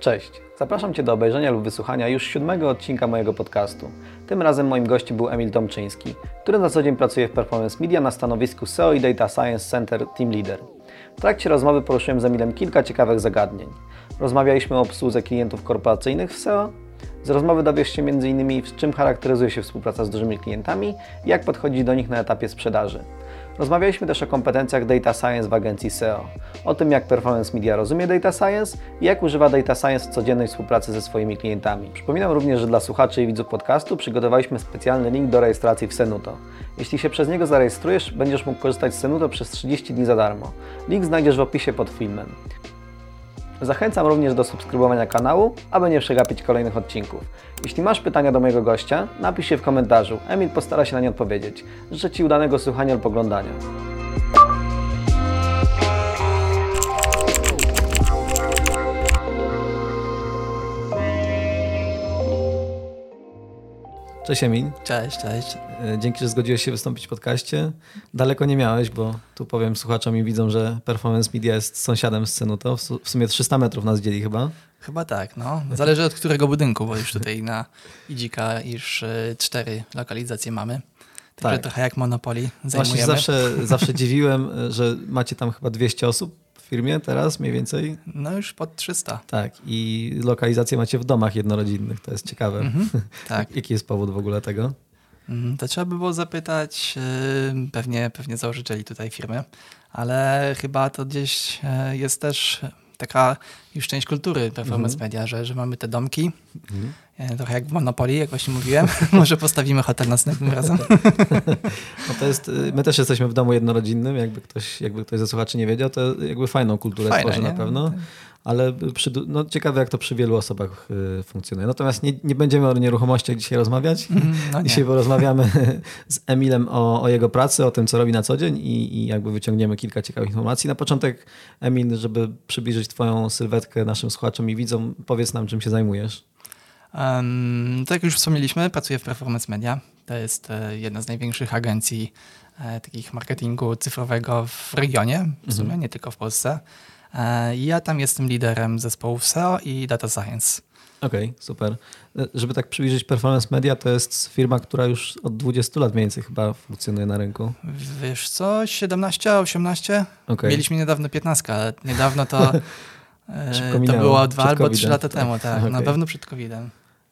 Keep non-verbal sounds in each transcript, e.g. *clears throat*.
Cześć, zapraszam Cię do obejrzenia lub wysłuchania już siódmego odcinka mojego podcastu. Tym razem moim gościem był Emil Tomczyński, który na co dzień pracuje w Performance Media na stanowisku SEO i Data Science Center Team Leader. W trakcie rozmowy poruszyłem z Emilem kilka ciekawych zagadnień. Rozmawialiśmy o obsłudze klientów korporacyjnych w SEO. Z rozmowy dowiesz się m.in. czym charakteryzuje się współpraca z dużymi klientami i jak podchodzić do nich na etapie sprzedaży. Rozmawialiśmy też o kompetencjach Data Science w agencji SEO, o tym jak Performance Media rozumie Data Science i jak używa Data Science w codziennej współpracy ze swoimi klientami. Przypominam również, że dla słuchaczy i widzów podcastu przygotowaliśmy specjalny link do rejestracji w Senuto. Jeśli się przez niego zarejestrujesz, będziesz mógł korzystać z Senuto przez 30 dni za darmo. Link znajdziesz w opisie pod filmem. Zachęcam również do subskrybowania kanału, aby nie przegapić kolejnych odcinków. Jeśli masz pytania do mojego gościa, napisz je w komentarzu. Emil postara się na nie odpowiedzieć. Życzę Ci udanego słuchania lub oglądania. Cześć Emil. Cześć, cześć. E, dzięki, że zgodziłeś się wystąpić w podcaście. Daleko nie miałeś, bo tu powiem słuchaczom i widzą, że Performance Media jest sąsiadem z To W sumie 300 metrów nas dzieli chyba. Chyba tak, no. Zależy od którego budynku, bo już tutaj na Idzika już e, cztery lokalizacje mamy. Także tak. trochę jak Monopoly zajmujemy. Właśnie zawsze, zawsze *laughs* dziwiłem, że macie tam chyba 200 osób firmie teraz mniej więcej? No już pod 300. Tak i lokalizację macie w domach jednorodzinnych, to jest ciekawe. -hmm, *laughs* tak. Jaki jest powód w ogóle tego? Mhm, to trzeba by było zapytać pewnie, pewnie założycieli tutaj firmy, ale chyba to gdzieś yy, jest też taka już część kultury performance media, że, że mamy te domki, mm -hmm. trochę jak w Monopoly, jak właśnie mówiłem. *laughs* Może postawimy hotel następnym razem. *laughs* no to jest, my też jesteśmy w domu jednorodzinnym, jakby ktoś, jakby ktoś ze słuchaczy nie wiedział, to jakby fajną kulturę Fajne, tworzy nie? na pewno. Ale przy, no, ciekawe, jak to przy wielu osobach y, funkcjonuje. Natomiast nie, nie będziemy o nieruchomościach dzisiaj rozmawiać. Mm, no dzisiaj porozmawiamy *laughs* z Emilem o, o, jego pracy, o tym, co robi na co dzień i, i jakby wyciągniemy kilka ciekawych informacji. Na początek, Emil, żeby przybliżyć Twoją sylwetkę naszym słuchaczom i widzom, powiedz nam, czym się zajmujesz. Um, tak jak już wspomnieliśmy, pracuję w Performance Media. To jest e, jedna z największych agencji e, takich marketingu cyfrowego w regionie, w sumie mhm. nie tylko w Polsce. E, ja tam jestem liderem zespołów SEO i Data Science. Okej, okay, super. E, żeby tak przybliżyć Performance Media, to jest firma, która już od 20 lat mniej więcej chyba funkcjonuje na rynku. Wiesz co, 17, 18? Okay. Mieliśmy niedawno 15, ale niedawno to, *laughs* e, to było dwa albo trzy lata temu, tak. Okay. Na pewno przed COVID-em.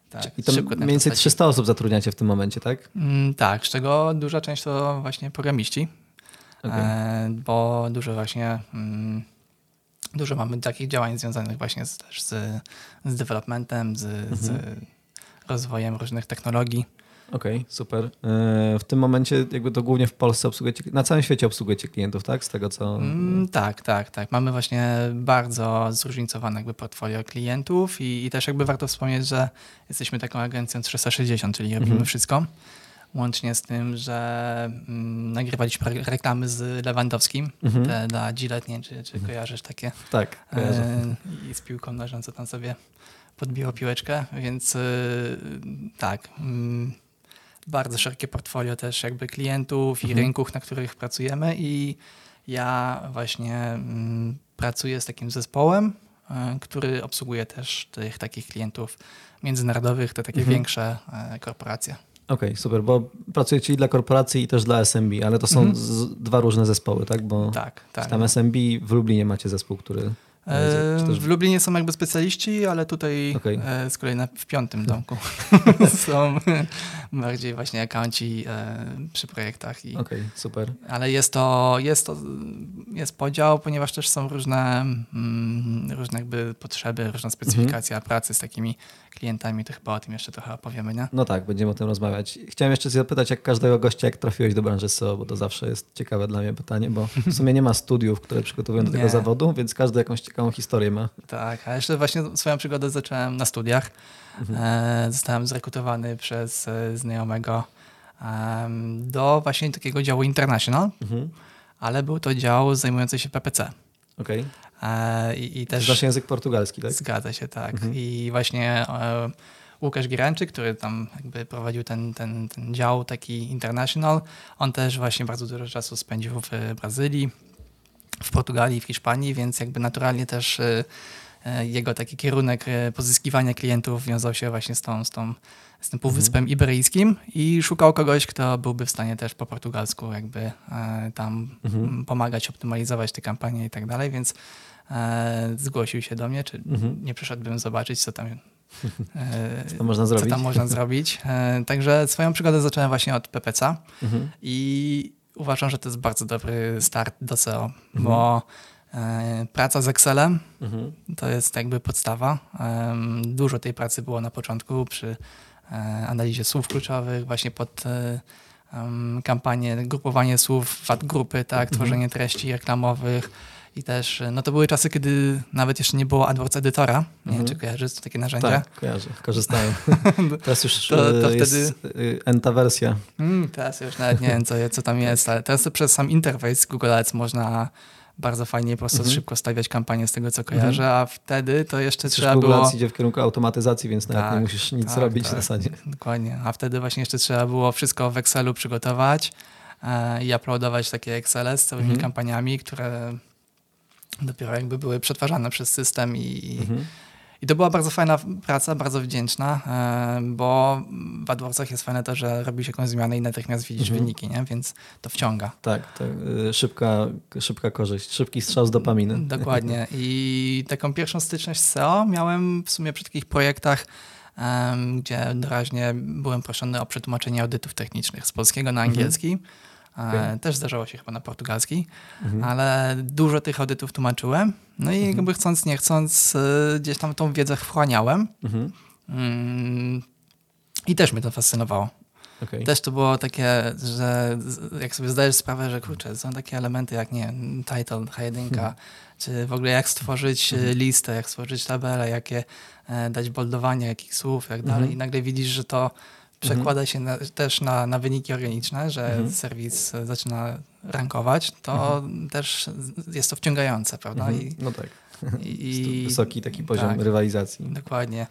Tak, I to mniej więcej 300 osób zatrudniacie w tym momencie, tak? Mm, tak, z czego duża część to właśnie programiści, okay. bo dużo właśnie... Mm, dużo mamy takich działań związanych właśnie z, też z, z developmentem, z, mhm. z rozwojem różnych technologii. Okej, okay, super. E, w tym momencie jakby to głównie w Polsce obsługujecie, na całym świecie obsługujecie klientów, tak? Z tego co... Mm, tak, tak, tak. Mamy właśnie bardzo zróżnicowane jakby portfolio klientów i, i, też jakby warto wspomnieć, że jesteśmy taką agencją 360, czyli robimy mhm. wszystko łącznie z tym, że mm, nagrywaliśmy re reklamy z Lewandowskim mhm. te, dla Gillette, nie czy, czy mhm. kojarzysz takie? Tak, e, I z piłką nożną, co tam sobie podbiło piłeczkę, więc e, tak, mm, bardzo szerokie portfolio też jakby klientów i mhm. rynków, na których pracujemy i ja właśnie mm, pracuję z takim zespołem, e, który obsługuje też tych takich klientów międzynarodowych, te takie mhm. większe e, korporacje. Okej, okay, super, bo pracujecie i dla korporacji i też dla SMB, ale to są mm -hmm. dwa różne zespoły, tak? Bo tak, tak. Tam SMB w Lublinie macie zespół, który Też... W Lublinie są jakby specjaliści, ale tutaj okay. E, z kolei na, w piątym domku *laughs* są *laughs* bardziej właśnie akaunci e, przy projektach. Okej, okay, super. Ale jest to, jest to jest podział, ponieważ też są różne, mm, różne jakby potrzeby, różna specyfikacja mhm. pracy z takimi klientami, to chyba o tym jeszcze trochę opowiemy, nie? No tak, będziemy o tym rozmawiać. Chciałem jeszcze zapytać, jak każdego gościa, jak trafiłeś do branży SEO, bo to zawsze jest ciekawe dla mnie pytanie, bo w sumie nie ma studiów, które przygotowują do tego zawodu, więc każdy jakąś ciekawą historię ma. Tak, a jeszcze właśnie swoją przygodę zacząłem na studiach. Mhm. E, zostałem zrekrutowany przez e, znajomego do właśnie takiego działu International, mhm. ale był to dział zajmujący się PPC. Okay. E, I, i też... Znasz język portugalski, tak? Zgadza się, tak. Mhm. I właśnie Łukasz Giranczyk, który tam jakby prowadził ten, ten, ten dział taki international, on też właśnie bardzo dużo czasu spędził w Brazylii, w Portugalii, w Hiszpanii, więc jakby naturalnie też e, e, jego taki kierunek e, pozyskiwania klientów wiązał się właśnie z, tą, z, tą, z tym Półwyspem mhm. Iberyjskim i szukał kogoś, kto byłby w stanie też po portugalsku jakby e, tam mhm. pomagać, optymalizować te kampanie i tak dalej, więc zgłosił się do mnie, czy mhm. nie przyszedłbym zobaczyć, co tam *laughs* co tam można zrobić. Tam można zrobić. Także swoją przygodę zacząłem właśnie od PPC mhm. i uważam, że to jest bardzo dobry start do SEO, mhm. bo e, praca z Excelem mhm. to jest jakby podstawa. Dużo tej pracy było na początku przy e, analizie słów kluczowych, właśnie pod e, kampanię, grupowanie słów, VAT grupy, tak, mhm. tworzenie treści reklamowych, i też, no to były czasy, kiedy nawet jeszcze nie było AdWords edytora. Nie wiem, mhm. czy kojarzysz takie narzędzia? Tak, kojarzę, korzystałem. *laughs* teraz już to, to e, jest wtedy... Enta wersja. Mm, teraz już nawet nie wiem, co, co tam jest, ale teraz przez sam interfejs Google Ads można bardzo fajnie po prostu mhm. szybko stawiać kampanię z tego, co kojarzę, mhm. a wtedy to jeszcze Przecież trzeba Google było... Ads idzie w kierunku automatyzacji, więc nawet tak, nie musisz nic tak, robić tak, w zasadzie. Dokładnie, a wtedy właśnie jeszcze trzeba było wszystko w Excelu przygotować e, i uploadować takie Excele z całymi mhm. kampaniami, które dopiero jakby były przetwarzane przez system i, mhm. i to była bardzo fajna praca, bardzo wdzięczna, e, bo w AdWordsach jest fajne to, że robi się jakąś zmianę i natychmiast widzisz mhm. wyniki, nie? więc to wciąga. Tak, tak, szybka, szybka korzyść, szybki strzał z dopaminy. Dokładnie *laughs* i taką pierwszą styczność z SEO miałem w sumie przy takich projektach, gdzie doraźnie byłem proszony o przetłumaczenie audytów technicznych z polskiego na mhm. angielski. Mhm. Okay. Też zdarzało się chyba na portugalski, mhm. ale dużo tych audytów tłumaczyłem. No i mhm. jakby chcąc, nie chcąc, y, gdzieś tam tą wiedzę wchłaniałem. Mhm. Mm, I też mnie to fascynowało. Okay. Też to było takie, że jak sobie zdajesz sprawę, że kurczę, są takie elementy jak nie title, H1, mhm. czy w ogóle jak stworzyć mhm. listę, jak stworzyć tabelę, jakie e, dać boldowanie, jakich słów i tak dalej. I nagle widzisz, że to przekłada mhm. się na, też na, na wyniki organiczne, że mhm. serwis zaczyna rankować, to mhm. też jest to wciągające, prawda? Mhm. I, no tak. I, *laughs* wysoki taki poziom tak, rywalizacji. Dokładnie.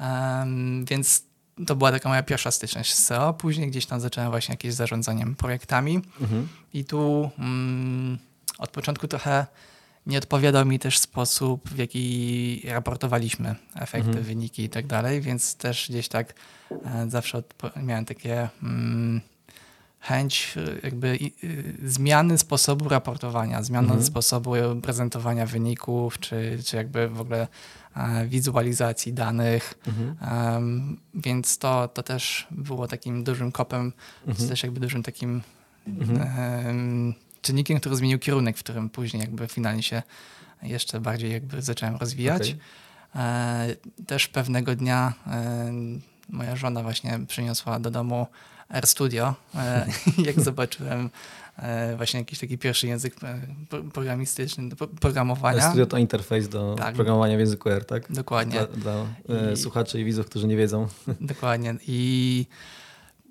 Um, więc to była taka moja pierwsza styczność z SEO. Później gdzieś tam zacząłem właśnie jakieś zarządzaniem projektami mhm. i tu um, od początku trochę nie odpowiadał mi też sposób, w jaki raportowaliśmy efekty, mhm. wyniki i tak dalej, więc też gdzieś tak e, zawsze miałem takie mm, chęć e, jakby zmiany sposobu raportowania, zmiany mhm. sposobu prezentowania wyników, czy, czy jakby w ogóle e, wizualizacji danych, mhm. więc to, to też było takim dużym kopem, mhm. też jakby dużym takim mhm czynnikiem, który zmienił kierunek, w którym później jakby finalnie się jeszcze bardziej jakby zacząłem rozwijać. Okay. E, też pewnego dnia e, moja żona właśnie przyniosła do domu AirStudio. E, *laughs* jak zobaczyłem właśnie jakiś taki pierwszy język programistyczny, programowania. AirStudio to interfejs do tak. programowania w języku R, tak? Dokładnie. Dla, dla I, słuchaczy i widzów, którzy nie wiedzą. Dokładnie. I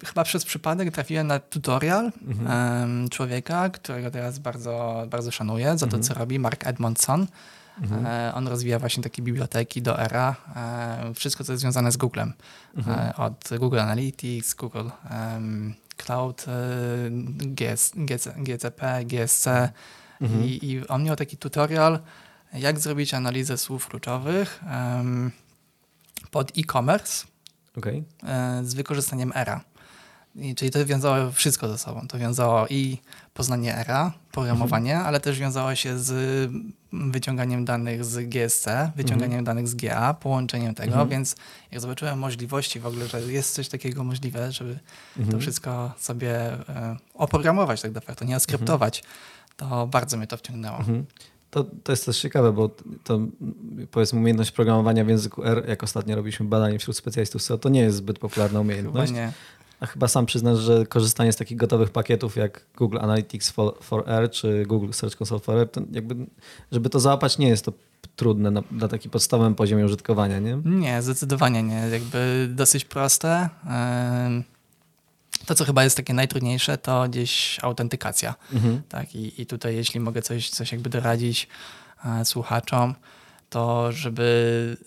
chyba przez przypadek trafiłem na tutorial mhm. człowieka, którego teraz bardzo, bardzo szanuję za to, mhm. co robi, Mark Edmondson. Mhm. E, on rozwija właśnie takie biblioteki do ERA, e, wszystko, co jest związane z Googlem. Mhm. E, od Google Analytics, Google Cloud, GS, GC, GCP, GSC. Mhm. I, I, on miał taki tutorial, jak zrobić analizę słów kluczowych pod e-commerce okay. z wykorzystaniem ERA. I, czyli to wiązało wszystko ze sobą. To wiązało i poznanie ERA, programowanie, mhm. ale też wiązało się z wyciąganiem danych z GSC, wyciąganiem mhm. danych z GA, połączeniem tego, mhm. więc jak zobaczyłem możliwości w ogóle, że jest coś takiego możliwe, żeby to mhm. wszystko sobie e, oprogramować tak naprawdę, nie skryptować, to bardzo mnie to wciągnęło. Mhm. To, to jest też ciekawe, bo to powiedzmy umiejętność programowania w języku R, jak ostatnio robiliśmy badanie wśród specjalistów SEO, to nie jest zbyt popularna umiejętność. A chyba sam przyznasz, że korzystanie z takich gotowych pakietów jak Google Analytics for, for R czy Google Search Console for R, to jakby, żeby to załapać, nie jest to trudne na, na takim podstawowym poziomie użytkowania, nie? Nie, zdecydowanie nie. Jakby dosyć proste. To, co chyba jest takie najtrudniejsze, to gdzieś autentykacja. Mhm. Tak? I, I tutaj, jeśli mogę coś, coś jakby doradzić e, słuchaczom, to żeby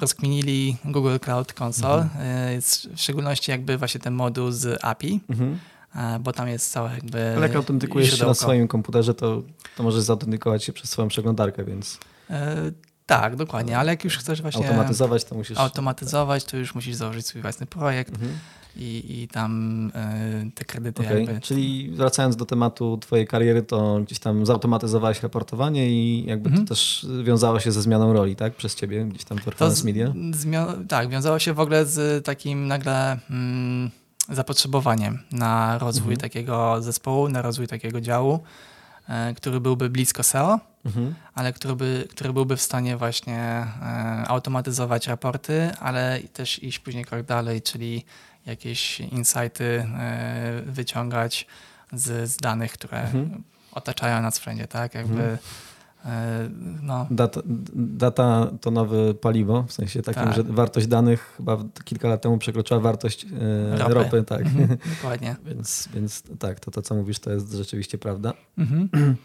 rozkminili Google Cloud Console, mhm. E, w szczególności jakby właśnie ten moduł z API, mhm. E, bo tam jest całe jakby Ale jak autentykujesz się na swoim komputerze, to, to możesz zautentykować się przez swoją przeglądarkę, więc... Tak, dokładnie, ale jak już chcesz właśnie automatyzować, to musisz... Automatyzować, to już musisz założyć swój własny projekt. Mhm i, i tam y, te kredyty okay. jakby... Czyli wracając do tematu twojej kariery, to gdzieś tam zautomatyzowałeś raportowanie i jakby to mhm. też wiązało się ze zmianą roli, tak? Przez ciebie gdzieś tam Performance Media? tak, wiązało się w ogóle z takim nagle mm, zapotrzebowaniem na rozwój mhm. takiego zespołu, na rozwój takiego działu, y, który byłby blisko SEO, mhm. ale który, by, który byłby w stanie właśnie y, automatyzować raporty, ale też iść później krok dalej, czyli jakieś insighty e, wyciągać z, z danych, które mhm. otaczają nas wszędzie, tak? Jakby mhm. E, no. Data, data to nowe paliwo, w sensie takim, tak. że wartość danych chyba kilka lat temu przekroczyła wartość e, ropy. ropy tak. Mhm, *laughs* dokładnie. więc, więc tak, to, to co mówisz to jest rzeczywiście prawda. Mhm. *clears throat*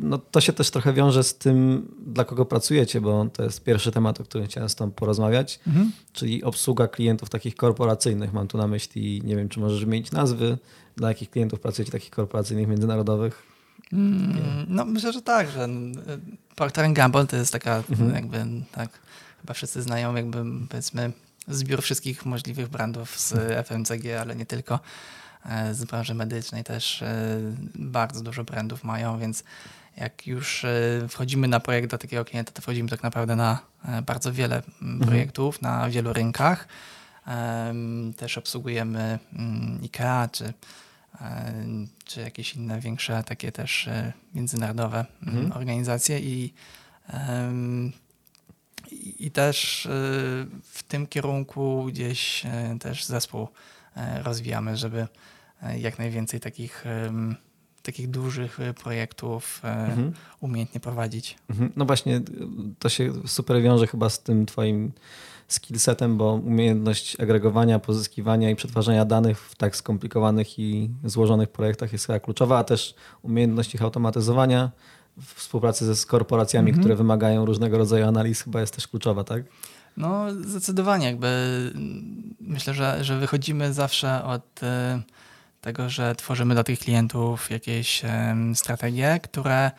No, to się też trochę wiąże z tym, dla kogo pracujecie, bo to jest pierwszy temat, o którym chciałem z Tobą porozmawiać, mhm. czyli obsługa klientów takich korporacyjnych. Mam tu na myśli, nie wiem, czy możesz wymienić nazwy, dla jakich klientów pracujecie, takich korporacyjnych, międzynarodowych? Mm, no myślę, że tak, że Procter Gamble to jest taka mhm. jakby tak, chyba wszyscy znają jakby powiedzmy zbiór wszystkich możliwych brandów z mhm. FMCG, ale nie tylko. E, z branży medycznej też e, bardzo dużo brandów mają, więc jak już e, wchodzimy na projekt do takiego klienta, to wchodzimy tak naprawdę na bardzo wiele mhm. projektów, na wielu rynkach. Też obsługujemy mm, IKEA czy czy jakieś inne większe takie też e, międzynarodowe mm, mhm. organizacje i, i też e, w tym kierunku gdzieś e, też zespół rozwijamy, żeby jak najwięcej takich takich dużych projektów mhm. umiejętnie prowadzić. Mhm. No właśnie, to się super wiąże chyba z tym twoim skillsetem, bo umiejętność agregowania, pozyskiwania i przetwarzania danych w tak skomplikowanych i złożonych projektach jest chyba kluczowa, a też umiejętność ich automatyzowania w współpracy ze korporacjami, mhm. które wymagają różnego rodzaju analiz chyba jest też kluczowa, tak? No zdecydowanie jakby myślę, że, że wychodzimy zawsze od e, tego, że tworzymy dla tych klientów jakieś strategie, które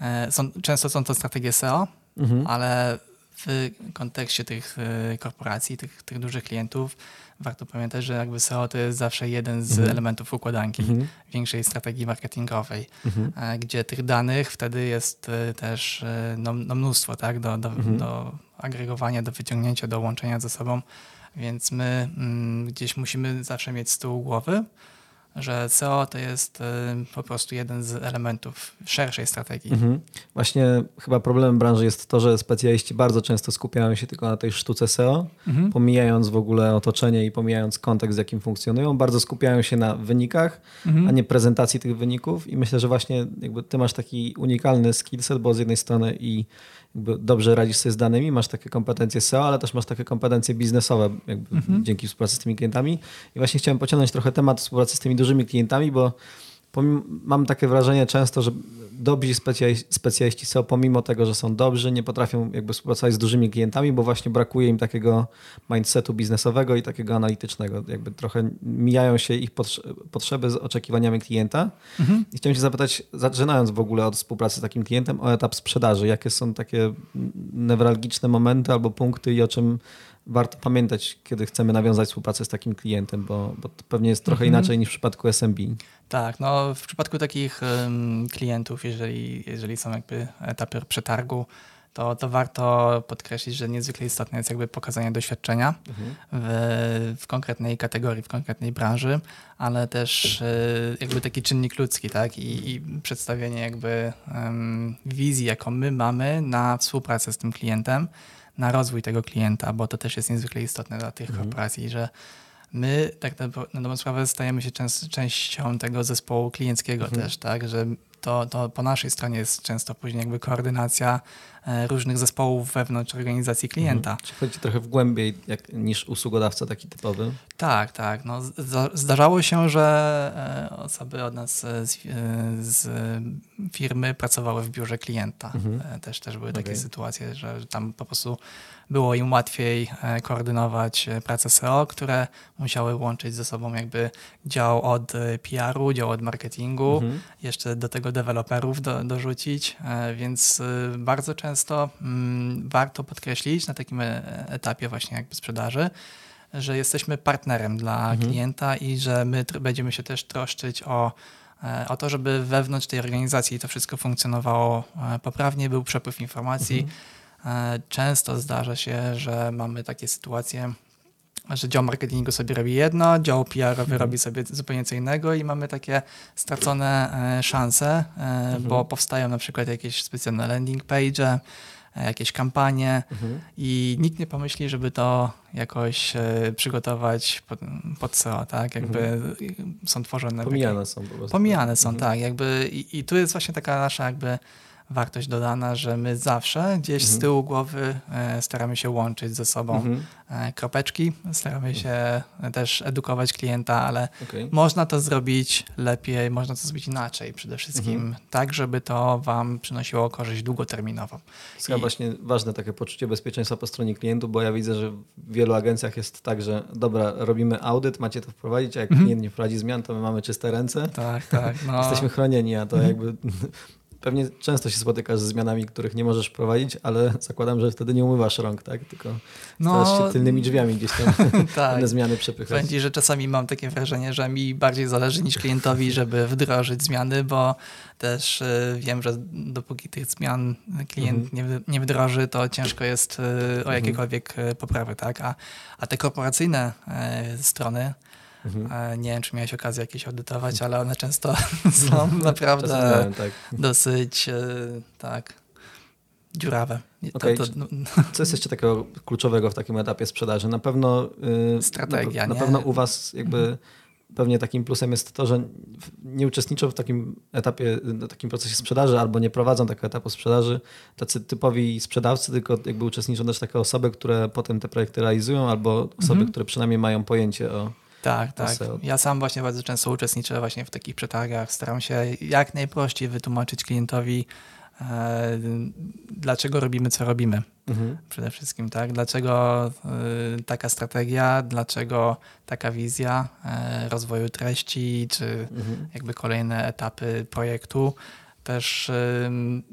e, są, często są to strategie SEO, mhm. ale w kontekście tych e, korporacji, tych, tych dużych klientów, warto pamiętać, że jakby SEO to jest zawsze jeden z mhm. elementów układanki mhm. większej strategii marketingowej, mhm. E, gdzie tych danych wtedy jest też no, no mnóstwo, tak, do, do, mhm. do agregowania, do wyciągnięcia, do łączenia ze sobą, więc my mm, gdzieś musimy zawsze mieć z tyłu głowy, że SEO to jest y, po prostu jeden z elementów szerszej strategii. Mhm. Właśnie chyba problemem branży jest to, że specjaliści bardzo często skupiają się tylko na tej sztuce SEO, mhm. pomijając w ogóle otoczenie i pomijając kontekst, w jakim funkcjonują. Bardzo skupiają się na wynikach, mhm. a nie prezentacji tych wyników i myślę, że właśnie jakby ty masz taki unikalny skillset, bo z jednej strony i dobrze radzisz sobie z danymi, masz takie kompetencje SEO, ale też masz takie kompetencje biznesowe mhm. dzięki współpracy z tymi klientami. I właśnie chciałem pociągnąć trochę temat współpracy z tymi dużymi klientami, bo mam takie wrażenie często, że dobrzy specjaliści są, pomimo tego, że są dobrzy, nie potrafią jakby współpracować z dużymi klientami, bo właśnie brakuje im takiego mindsetu biznesowego i takiego analitycznego. Jakby trochę mijają się ich potrzeby z oczekiwaniami klienta. Mhm. I chciałem się zapytać, zaczynając w ogóle od współpracy z takim klientem, o etap sprzedaży. Jakie są takie newralgiczne momenty albo punkty i o czym warto pamiętać, kiedy chcemy nawiązać współpracę z takim klientem, bo, bo to pewnie jest trochę mhm. inaczej niż w przypadku SMB. Tak, no w przypadku takich um, klientów, jeżeli, jeżeli są jakby etapy przetargu, to, to warto podkreślić, że niezwykle istotne jest jakby pokazanie doświadczenia mhm. w, w, konkretnej kategorii, w konkretnej branży, ale też y, jakby taki czynnik ludzki, tak? I, i przedstawienie jakby um, wizji, jaką my mamy na współpracę z tym klientem na rozwój tego klienta, bo to też jest niezwykle istotne dla tych mhm. korporacji, że my tak na, na dobrą sprawę stajemy się częst, częścią tego zespołu klienckiego mhm. też, tak, że to, to po naszej stronie jest często później jakby koordynacja e, różnych zespołów wewnątrz organizacji klienta. Mhm. Czy chodzi trochę w głębiej jak, niż usługodawca taki typowy? Tak, tak. No, zdarzało się, że e, osoby od nas e, z, z firmy pracowały w biurze klienta. Mhm. Też, też były okay. takie sytuacje, że tam po prostu było im łatwiej koordynować pracę SEO, które musiały łączyć ze sobą jakby dział od PR-u, dział od marketingu, mhm. jeszcze do tego deweloperów do, dorzucić, e, więc e, bardzo często mm, warto podkreślić na takim etapie właśnie jakby sprzedaży, że jesteśmy partnerem dla mhm. klienta i że my będziemy się też troszczyć o, o to, żeby wewnątrz tej organizacji to wszystko funkcjonowało poprawnie, był przepływ informacji. Mhm. Często zdarza się, że mamy takie sytuacje, że dział marketingu sobie robi jedno, dział PR-owy mhm. robi sobie zupełnie co innego i mamy takie stracone e, szanse, e, mhm. bo powstają na przykład jakieś specjalne landing page, e, jakieś kampanie mhm. i nikt nie pomyśli, żeby to jakoś przygotować pod, pod SEO, tak? Jakby mhm. są tworzone... Pomijane takie, są po prostu. Pomijane są, mhm. tak. Jakby i, i tu jest właśnie taka nasza jakby wartość dodana, że my zawsze gdzieś mhm. z tyłu głowy e, staramy się łączyć ze sobą mhm. E, kropeczki, staramy się też edukować klienta, ale okay. można to zrobić lepiej, można to zrobić inaczej przede wszystkim, mhm. tak, żeby to Wam przynosiło korzyść długoterminową. To jest I... właśnie ważne takie poczucie bezpieczeństwa po stronie klientów, bo ja widzę, że w wielu agencjach jest tak, że dobra, robimy audyt, macie to wprowadzić, a jak mhm. klient nie wprowadzi zmian, to my mamy czyste ręce. Tak, tak. No. *laughs* Jesteśmy chronieni, a to jakby pewnie często się spotykasz z zmianami, których nie możesz prowadzić, ale zakładam, że wtedy nie umywasz rąk, tak? Tylko no, starasz się tylnymi drzwiami gdzieś tam *laughs* *laughs* tak. te zmiany przepychać. Będzie, że czasami mam takie wrażenie, że mi bardziej zależy niż klientowi, żeby wdrożyć zmiany, bo też y, wiem, że dopóki tych zmian klient mhm. nie, nie wdroży, to ciężko jest y, o mhm. jakiekolwiek mhm. poprawy, tak? A, a te korporacyjne strony, Mhm. Nie wiem, czy miałeś okazję jakieś audytować, ale one często *laughs* *laughs* są naprawdę miałem, tak. dosyć e, tak dziurawe. Okay. To, to. *laughs* Co jest jeszcze takiego kluczowego w takim etapie sprzedaży? Na pewno y, strategia. Na, na pewno u was jakby mhm. pewnie takim plusem jest to, że nie uczestniczą w takim etapie, w takim procesie sprzedaży albo nie prowadzą takiego etapu sprzedaży tacy typowi sprzedawcy, tylko jakby uczestniczą też takie osoby, które potem te projekty realizują albo osoby, mhm. które przynajmniej mają pojęcie o tak, tak. Ja sam właśnie bardzo często uczestniczę właśnie w takich przetargach. Staram się jak najprościej wytłumaczyć klientowi, e, dlaczego robimy, co robimy. Mhm. Przede wszystkim, tak? Dlaczego e, taka strategia, dlaczego taka wizja e, rozwoju treści, czy mhm. jakby kolejne etapy projektu też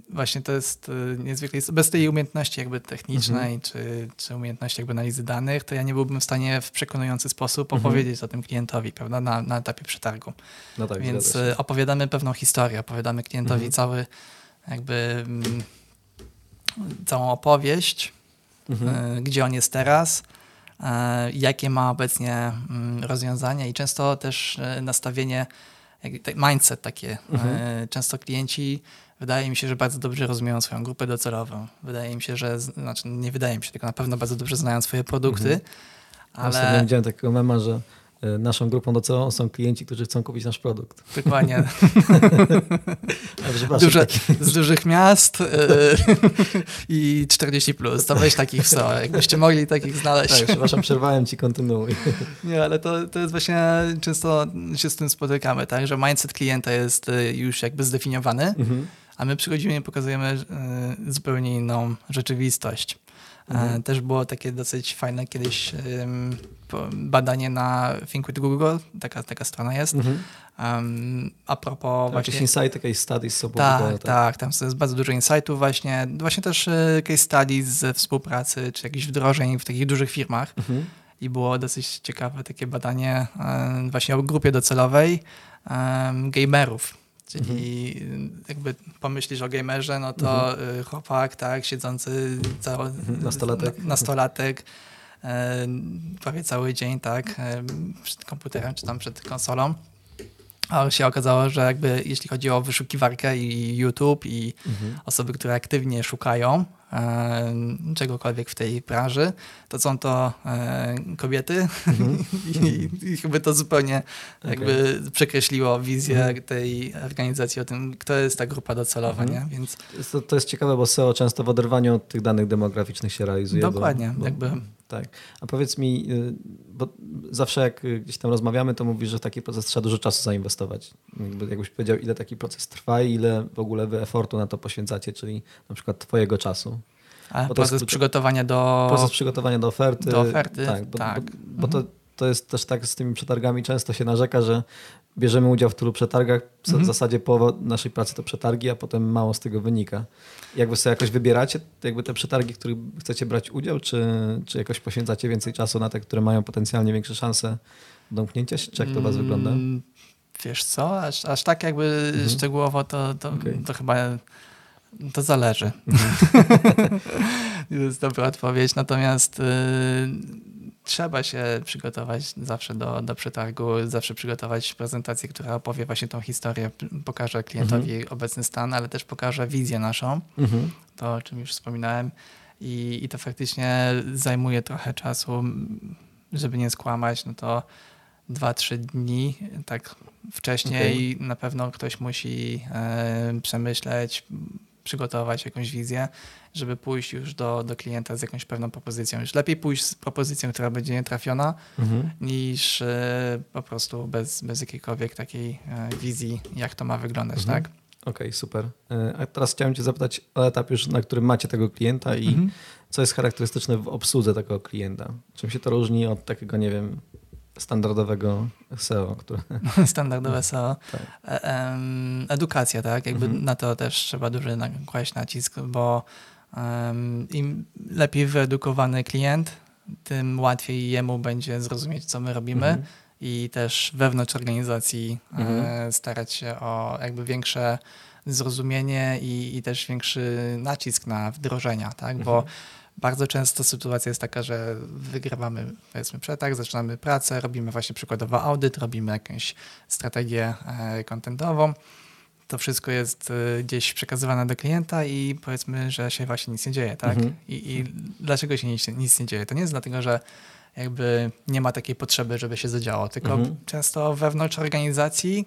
właśnie to jest y, niezwykle, bez tej umiejętności jakby technicznej, mhm. czy, czy umiejętności jakby analizy danych, to ja nie byłbym w stanie w przekonujący sposób mhm. opowiedzieć o tym klientowi, prawda, na, na etapie przetargu. No tak, Więc y, opowiadamy pewną historię, opowiadamy klientowi mhm. cały jakby całą opowieść, mhm. y, gdzie on jest teraz, jakie ma obecnie rozwiązania i często też nastawienie mindset takie. Mhm. E, często klienci wydaje mi się, że bardzo dobrze rozumieją swoją grupę docelową. Wydaje mi się, że, znaczy nie wydaje mi się, tylko na pewno bardzo dobrze znają swoje produkty. Mhm. Ale... Ja widziałem takiego mema, że naszą grupą docelową są klienci, którzy chcą kupić nasz produkt. Dokładnie. *laughs* Duże, z dużych miast yy, *laughs* i 40 plus. To weź takich są. Jakbyście mogli takich znaleźć. Tak, przepraszam, przerwałem ci, kontynuuj. *laughs* Nie, ale to, to jest właśnie często się z tym spotykamy, tak, że mindset klienta jest e, już jakby zdefiniowany, mhm. a my przychodzimy i pokazujemy zupełnie inną rzeczywistość. Mhm. Też było takie dosyć fajne kiedyś badanie na Think with Google, taka, taka strona jest. Mhm. Um, a propos tak, właśnie... Jakieś insight, case studies są tak, tak, tak, tam jest bardzo dużo insightów właśnie, właśnie też e, case studies ze współpracy, czy jakichś wdrożeń w takich dużych firmach. Mhm. I było dosyć ciekawe takie badanie właśnie o grupie docelowej um, gamerów. Czyli mhm. jakby pomyślisz o gamerze, no to mhm. Y, chłopak, tak, siedzący cały, mhm. nastolatek, nastolatek e, prawie cały dzień, tak, przed komputerem czy tam przed konsolą. Ale się okazało, że jakby jeśli chodzi o wyszukiwarkę i YouTube i mhm. osoby, które aktywnie szukają czegokolwiek w tej branży, to są to e, kobiety mhm. *laughs* I, i chyba to zupełnie okay. jakby przekreśliło wizję mhm. tej organizacji o tym, kto jest ta grupa docelowa, mhm. nie? Więc... To, to jest ciekawe, bo SEO często w oderwaniu od tych danych demograficznych się realizuje. Dokładnie, bo, bo... jakby tak. A powiedz mi, y, bo zawsze jak gdzieś tam rozmawiamy, to mówisz, że w taki proces trzeba dużo czasu zainwestować. Jakbyś powiedział, ile taki proces trwa i ile w ogóle wy efortu na to poświęcacie, czyli na przykład twojego czasu. A bo proces przygotowania do... Proces przygotowania do oferty. Do oferty, tak. Bo, tak. bo, bo to, to jest też tak z tymi przetargami często się narzeka, że bierzemy udział w tylu przetargach, w Mhm. zasadzie połowa naszej pracy to przetargi, a potem mało z tego wynika. Jak wy sobie jakoś wybieracie jakby te przetargi, w których chcecie brać udział, czy, czy jakoś poświęcacie więcej czasu na te, które mają potencjalnie większe szanse domknięcia się, czy jak to u was wygląda? Mm, Wiesz co, aż, aż tak jakby szczegółowo to, to, Mhm. Okej. to chyba to zależy. *laughs* to jest dobra odpowiedź. Natomiast y, trzeba się przygotować zawsze do, do przetargu, zawsze przygotować prezentację, która opowie właśnie tą historię, pokaże klientowi Mhm. obecny stan, ale też pokaże wizję naszą, Mhm. to o czym już wspominałem. I, I to faktycznie zajmuje trochę czasu, żeby nie skłamać, no to dwa, trzy dni, tak wcześniej na pewno ktoś musi e, przemyśleć, przygotować jakąś wizję, żeby pójść już do, do klienta z jakąś pewną propozycją. Już lepiej pójść z propozycją, która będzie nietrafiona, Mhm. niż e, po prostu bez, bez jakiejkolwiek takiej e, wizji, jak to ma wyglądać, Mhm. tak? Okej, super. E, A teraz chciałem cię zapytać o etap już, na którym macie tego klienta i Mhm. co jest charakterystyczne w obsłudze takiego klienta? Czym się to różni od takiego, nie wiem, standardowego SEO, które... *laughs* Standardowe SEO. Tak. E, Edukacja, tak? Jakby Mhm. na to też trzeba duży kłaść nacisk, bo im lepiej wyedukowany klient, tym łatwiej jemu będzie zrozumieć, co my robimy Mhm. i też wewnątrz organizacji e, Mhm. starać się o jakby większe zrozumienie i, i też większy nacisk na wdrożenia, tak? Bo Mhm. Bardzo często sytuacja jest taka, że wygrywamy powiedzmy przetarg, zaczynamy pracę, robimy właśnie przykładowo audyt, robimy jakąś strategię e, contentową. To wszystko jest e, gdzieś przekazywane do klienta i powiedzmy, że się właśnie nic nie dzieje, tak? Mhm. I, I dlaczego się nic, nic nie dzieje? To nie jest dlatego, że jakby nie ma takiej potrzeby, żeby się zadziało, tylko Mhm. często wewnątrz organizacji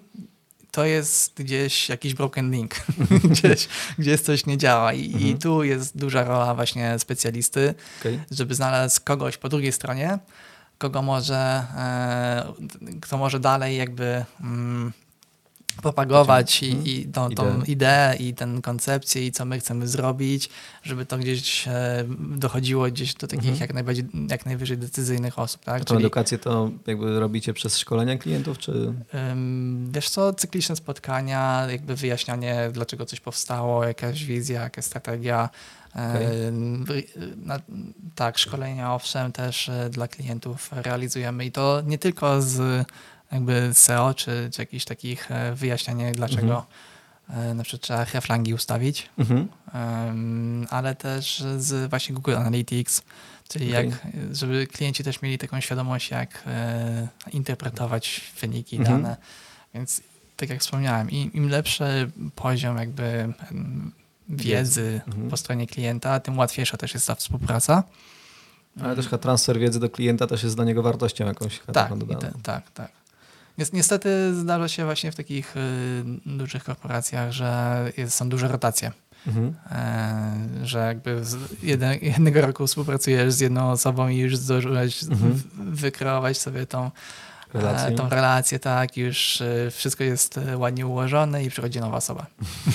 to jest gdzieś jakiś broken link, *laughs* gdzieś, gdzieś coś nie działa I, i Mhm. tu jest duża rola właśnie specjalisty, Okej. żeby znaleźć kogoś po drugiej stronie, kogo może, e, kto może dalej jakby mm, propagować i, i tą, Ideę. tą ideę i tę koncepcję i co my chcemy zrobić, żeby to gdzieś e, dochodziło gdzieś do takich Mhm. jak, najbardziej, jak najwyżej decyzyjnych osób. Tak? A tą edukację to jakby robicie przez szkolenia klientów, czy... Wiesz co, cykliczne spotkania, jakby wyjaśnianie, dlaczego coś powstało, jakaś wizja, jakaś strategia. Wy- na, tak, szkolenia owszem też e, dla klientów realizujemy i to nie tylko z jakby SEO, czy, czy jakichś takich e, wyjaśnianie, dlaczego e, na przykład trzeba reflangi ustawić, Mhm. Ale też z właśnie Google Analytics, czyli Okej. jak, żeby klienci też mieli taką świadomość, jak e, interpretować wyniki, Mhm. dane. Więc tak jak wspomniałem, im, im lepszy poziom jakby wiedzy Mhm. po stronie klienta, tym łatwiejsza też jest ta współpraca. Ale też chyba transfer wiedzy do klienta też jest dla niego wartością jakąś Tak, te, tak, tak. Nies- Niestety zdarza się właśnie w takich y, dużych korporacjach, że są duże rotacje. Mhm. E, że jakby z jedne, jednego roku współpracujesz z jedną osobą i już zdążyłeś Mhm. wykreować sobie tą. E, tą relację, tak, już e, wszystko jest e, ładnie ułożone i przychodzi nowa osoba.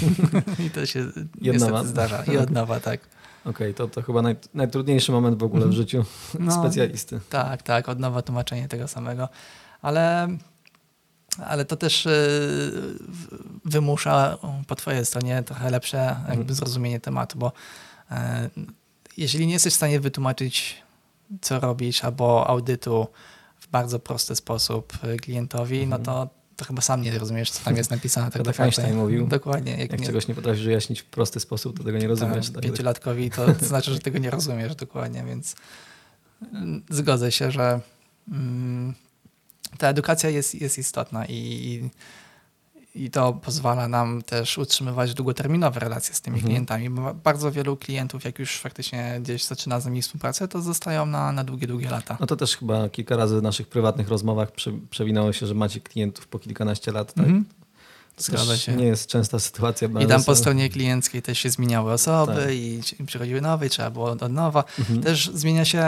*laughs* I to się niestety zdarza. I od nowa, tak. Okej, to, to chyba naj, najtrudniejszy moment w ogóle w Mhm. życiu No, *laughs* specjalisty. Tak, tak, od nowa tłumaczenie tego samego. Ale, ale to też e, wymusza po twojej stronie trochę lepsze jakby Mhm. zrozumienie tematu, bo e, jeżeli nie jesteś w stanie wytłumaczyć, co robisz, albo audytu w bardzo prosty sposób e, klientowi, Mhm. no to, to chyba sam nie rozumiesz, co tam jest napisane. Tak naprawdę. Einstein mówił, Dokładnie. Jak, Jak nie, czegoś nie potrafisz wyjaśnić w prosty sposób, to tego nie rozumiesz. tak, Tak, pięciolatkowi, to, to znaczy, że tego nie rozumiesz dokładnie, więc mm, zgodzę się, że mm, ta edukacja jest, jest istotna i, i to pozwala nam też utrzymywać długoterminowe relacje z tymi Mhm. klientami, bo bardzo wielu klientów, jak już faktycznie gdzieś zaczyna z nami współpracę, to zostają na, na długie, długie lata. No to też chyba kilka razy w naszych prywatnych rozmowach prze, przewinęło się, że macie klientów po kilkanaście lat. Tak? Mhm. To Zgadza się. nie jest częsta sytuacja. I tam po stronie klienckiej też się zmieniały osoby Tak. i przychodziły nowe i trzeba było od nowa. Mhm. Też zmienia się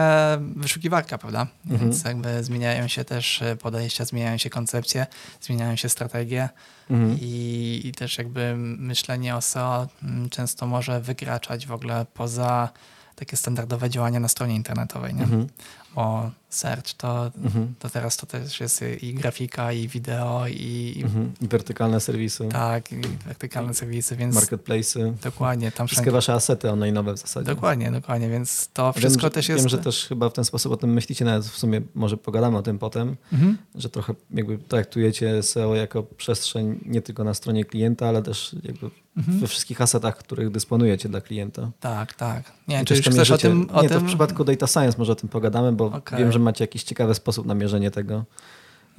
wyszukiwarka, prawda? Mhm. Więc jakby zmieniają się też e, podejścia, zmieniają się koncepcje, zmieniają się strategie Mhm. i, i też jakby myślenie o SEO często może wykraczać w ogóle poza takie standardowe działania na stronie internetowej, nie? Mhm. Bo search, to, Mhm. to teraz to też jest i grafika, i wideo, i Mhm. I wertykalne serwisy, tak, i wertykalne serwisy, więc marketplace'y. dokładnie, tam Wszystkie wszędzie. wasze asety online'owe w zasadzie. Dokładnie, dokładnie, więc to Wiem, wszystko że, też jest... Wiem, że też chyba w ten sposób o tym myślicie, nawet w sumie może pogadamy o tym potem, Mhm. że trochę jakby traktujecie SEO jako przestrzeń nie tylko na stronie klienta, ale też jakby Mhm. we wszystkich asetach, których dysponujecie dla klienta. Tak, tak. Nie wiem, I czy już chcesz o tym... O nie, tym? to w przypadku Data Science może o tym pogadamy, bo Okej. wiem, że macie jakiś ciekawy sposób na mierzenie tego.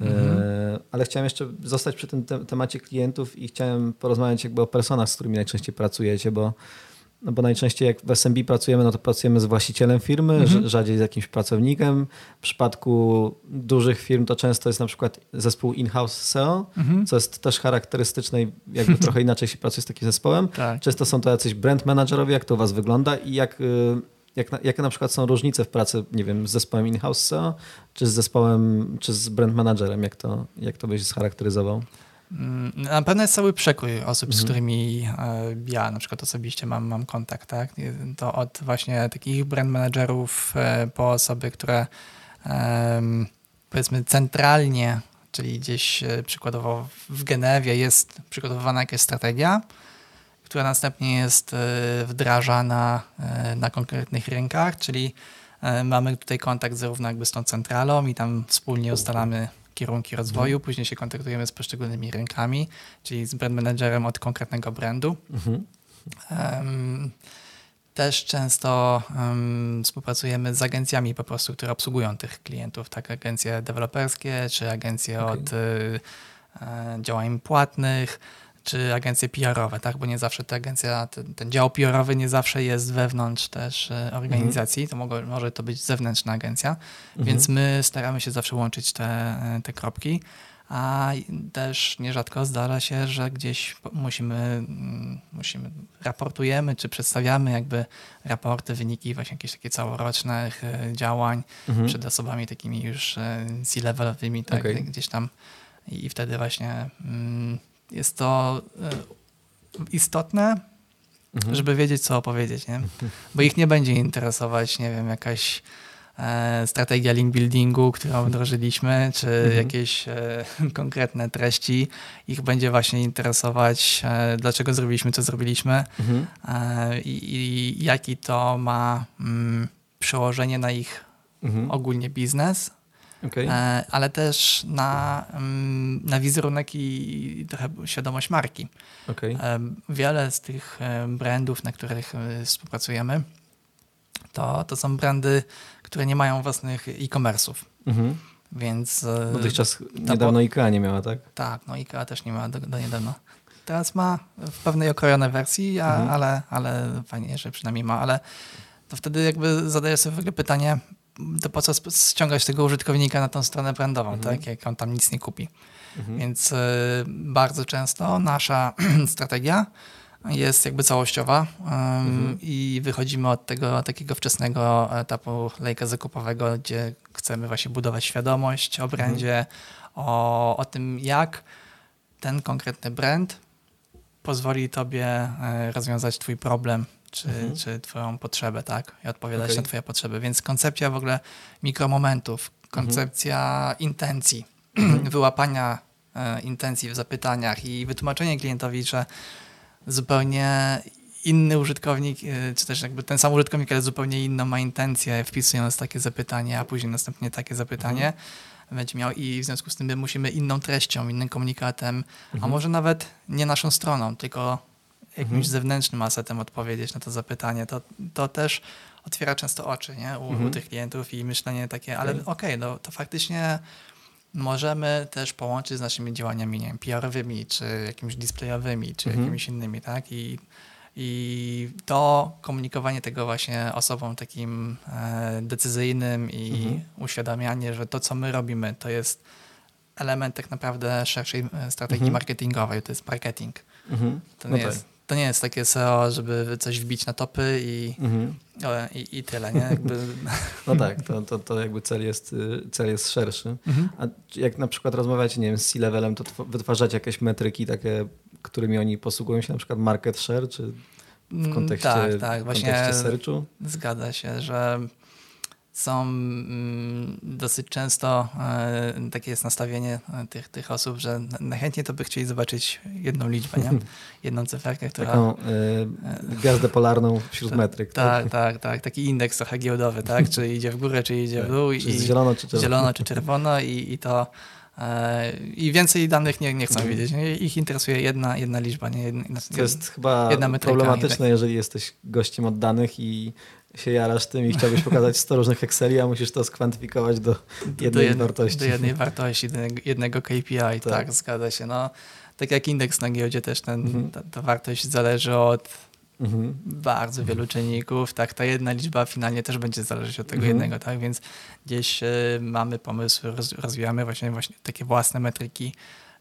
Mhm. E, ale chciałem jeszcze zostać przy tym te- temacie klientów i chciałem porozmawiać jakby o personach, z którymi najczęściej pracujecie, bo, no bo najczęściej jak w SMB pracujemy, no to pracujemy z właścicielem firmy, Mhm. rz- rzadziej z jakimś pracownikiem. W przypadku dużych firm to często jest na przykład zespół in-house SEO, Mhm. co jest też charakterystyczne i jakby *laughs* trochę inaczej się pracuje z takim zespołem. Tak. Często są to jacyś brand managerowie, jak to u was wygląda i jak, y, jak na, jakie na przykład są różnice w pracy, nie wiem, z zespołem in-house SEO, czy z zespołem, czy z brand managerem, jak to, jak to byś scharakteryzował? Mm, Na pewno jest cały przekrój osób, z Mhm. którymi e, ja na przykład osobiście mam, mam kontakt, tak? To od właśnie takich brand managerów e, po osoby, które powiedzmy centralnie, czyli gdzieś e, przykładowo w Genewie jest przygotowywana jakaś strategia, która następnie jest e, wdrażana e, na konkretnych rynkach, czyli e, mamy tutaj kontakt zarówno jakby z tą centralą i tam wspólnie ustalamy kierunki rozwoju, później się kontaktujemy z poszczególnymi rynkami, czyli z brand managerem od konkretnego brandu. Mhm. Też często em, współpracujemy z agencjami po prostu, które obsługują tych klientów, tak agencje deweloperskie, czy agencje Okej. od y, działań płatnych, czy agencje PR-owe, tak? Bo nie zawsze ta agencja, ten, ten dział PR-owy nie zawsze jest wewnątrz też e, organizacji, to mogło, może to być zewnętrzna agencja, Mhm. więc my staramy się zawsze łączyć te, e, te kropki. A też nierzadko zdarza się, że gdzieś musimy, mm, musimy, raportujemy czy przedstawiamy jakby raporty, wyniki właśnie jakieś takie całorocznych e, działań Mhm. przed osobami takimi już C-levelowymi, tak, Okej. gdzieś tam i wtedy właśnie mm, jest to e, istotne, Mhm. żeby wiedzieć, co opowiedzieć, nie? *laughs* Bo ich nie będzie interesować, nie wiem, jakaś e, strategia link buildingu, którą wdrożyliśmy, czy Mhm. jakieś e, *laughs* konkretne treści. Ich będzie właśnie interesować, e, dlaczego zrobiliśmy, co zrobiliśmy Mhm. e, i, i jaki to ma mm, przełożenie na ich Mhm. ogólnie biznes, Okej. e, ale też na, mm, na wizerunek i, trochę świadomość marki. Okej. Em, Wiele z tych em, brandów, na których e, współpracujemy, to, to są brandy, które nie mają własnych e-commerce'ów. Mhm. Więc e, Dotychczas niedawno IKEA nie miała, tak? tak, no IKEA też nie ma do, do niedawna. Teraz ma w pewnej okrojonej wersji, a, Mhm. ale, ale fajnie, że przynajmniej ma, ale to wtedy jakby zadaję sobie w ogóle pytanie, to po co ściągać tego użytkownika na tą stronę brandową, Mhm. tak, jak on tam nic nie kupi. Mhm. Więc y, bardzo często nasza *clears throat* strategia jest jakby całościowa Mhm. i wychodzimy od tego takiego wczesnego etapu lejka zakupowego, gdzie chcemy właśnie budować świadomość o brandzie, Mhm. o, o tym jak ten konkretny brand pozwoli tobie e, rozwiązać twój problem czy, Mhm. czy twoją potrzebę, tak? I odpowiadać Okej. na twoje potrzeby. Więc koncepcja w ogóle mikromomentów, koncepcja intencji, *clears throat* wyłapania e, intencji w zapytaniach i wytłumaczenie klientowi, że zupełnie inny użytkownik, e, czy też jakby ten sam użytkownik, ale zupełnie inną ma intencję, wpisując takie zapytanie, a później następnie takie zapytanie będzie miał i w związku z tym my musimy inną treścią, innym komunikatem, a może nawet nie naszą stroną, tylko jakimś Mhm. zewnętrznym asetem odpowiedzieć na to zapytanie, to, to też otwiera często oczy nie? U, u Mhm. tych klientów i myślenie takie, ale Okej. okej, no to faktycznie możemy też połączyć z naszymi działaniami, nie wiem, PR-owymi, czy jakimiś displayowymi, czy Mhm. jakimiś innymi, tak? I, I to komunikowanie tego właśnie osobom takim e, decyzyjnym i Mhm. uświadamianie, że to, co my robimy, to jest element tak naprawdę szerszej e, strategii Mhm. marketingowej, to jest marketing. Mhm. To No nie, tak. jest, to nie jest takie SEO, żeby coś wbić na topy i, Mhm. o, i, i tyle, nie? Jakby, *laughs* No tak, to, to, to jakby cel jest, y, cel jest szerszy. Mhm. A jak na przykład rozmawiacie, nie wiem, z C-levelem, to tw- wytwarzacie jakieś metryki takie, którymi oni posługują się, na przykład market share, czy w Mm, kontekście, tak, tak, w właśnie kontekście searchu? zgadza się, że są mm, dosyć często e, takie jest nastawienie e, tych, tych osób, że najchętniej to by chcieli zobaczyć jedną liczbę, nie? *laughs* jedną cyferkę, która... Taką y, gwiazdę polarną wśród *laughs* metryk. Tak, tak, tak, tak, taki indeks trochę giełdowy, tak? Czy idzie w górę, czy idzie w tak. dół. Czy i, zielono, czy czerwono. Zielono, czy *laughs* czerwono i, i to... I więcej danych nie, nie chcą mhm. widzieć. Ich interesuje jedna, jedna liczba. Nie? Jedna, to jest chyba problematyczne, jeżeli jesteś gościem od danych i się jarasz tym i chciałbyś pokazać 100 różnych Exceli, a musisz to skwantyfikować do jednej do wartości. Do jednej wartości, do jednego KPI, tak, tak zgadza się. No, tak jak indeks na giełdzie też ten, mhm. ta, ta, wartość zależy od mhm. bardzo wielu czynników. Tak, ta jedna liczba finalnie też będzie zależeć od tego mhm. jednego, tak? Więc gdzieś y, mamy pomysł, roz, rozwijamy właśnie, właśnie takie własne metryki,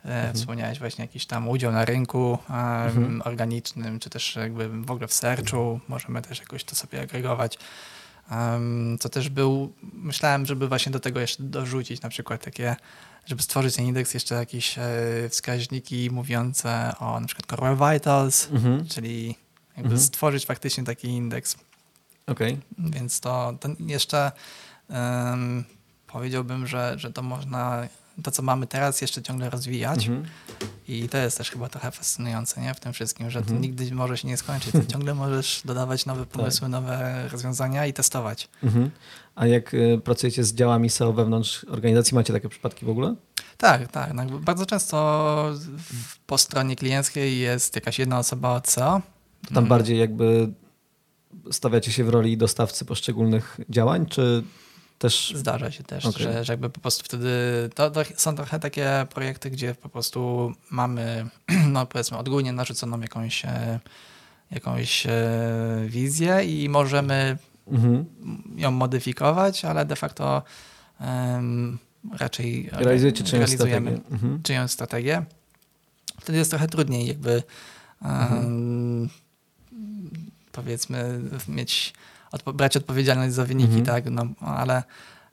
mhm. Wspomniałeś właśnie jakiś tam udział na rynku mhm. organicznym, czy też jakby w ogóle w searchu. Możemy też jakoś to sobie agregować. Co też był, myślałem, żeby właśnie do tego jeszcze dorzucić na przykład takie, żeby stworzyć ten indeks, jeszcze jakieś e, wskaźniki mówiące o na przykład Core Vitals, mhm. czyli jakby mhm. stworzyć faktycznie taki indeks. Okay. Więc to, to jeszcze um, powiedziałbym, że, że to można to, co mamy teraz, jeszcze ciągle rozwijać. Mhm. I to jest też chyba trochę fascynujące nie? w tym wszystkim, że mhm. to nigdy może się nie skończyć. Ty *laughs* ciągle możesz dodawać nowe tak. pomysły, tak. nowe rozwiązania i testować. Mhm. A jak y, pracujecie z działami SEO wewnątrz organizacji, macie takie przypadki w ogóle? Tak, tak. No, bardzo często po stronie klienckiej jest jakaś jedna osoba od SEO. To tam bardziej jakby stawiacie się w roli dostawcy poszczególnych działań, czy też... Zdarza się też, okay. że, że jakby po prostu wtedy to, to, są trochę takie projekty, gdzie po prostu mamy, *clears throat* no powiedzmy, odgórnie narzuconą jakąś, e, jakąś e, wizję i możemy mhm. ją modyfikować, ale de facto um, raczej Realizujecie czyjąś realizujemy strategię. Mhm. czyjąś strategię. Wtedy jest trochę trudniej jakby um, powiedzmy mieć odpo brać odpowiedzialność za wyniki, mhm. tak, no, ale,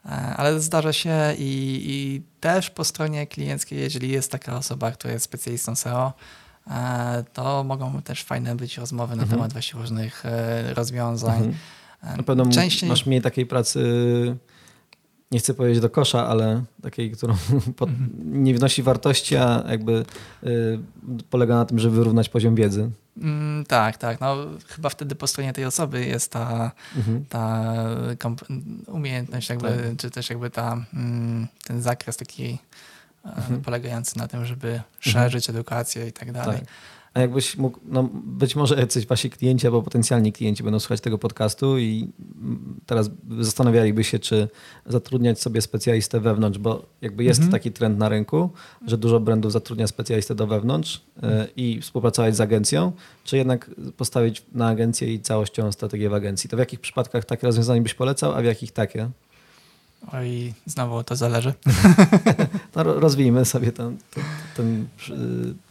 e, ale zdarza się i, i, też po stronie klienckiej, jeżeli jest taka osoba, która jest specjalistą SEO, e, to mogą też fajne być rozmowy na mhm. temat właśnie różnych e, rozwiązań. Mhm. Na pewno Częściej... masz mniej takiej pracy nie chcę powiedzieć do kosza, ale takiej, którą *laughs* pod, mhm. nie wnosi wartości, a jakby y, polega na tym, żeby wyrównać poziom wiedzy. Mm, tak, tak. No, chyba wtedy po stronie tej osoby jest ta, mhm. ta umiejętność, jakby, tak. czy też jakby ta, mm, ten zakres taki e, mhm. polegający na tym, żeby mhm. szerzyć edukację i tak dalej. Tak. A jakbyś mógł, no być może jacyś wasi klienci albo potencjalni klienci będą słuchać tego podcastu i teraz zastanawialiby się, czy zatrudniać sobie specjalistę wewnątrz, bo jakby jest mhm. taki trend na rynku, że dużo brandów zatrudnia specjalistę do wewnątrz e, i współpracować z agencją, czy jednak postawić na agencję i całościową strategię w agencji. To w jakich przypadkach takie rozwiązanie byś polecał, a w jakich takie? Oj, znowu to zależy. *laughs* no, rozwijmy sobie ten, ten, ten,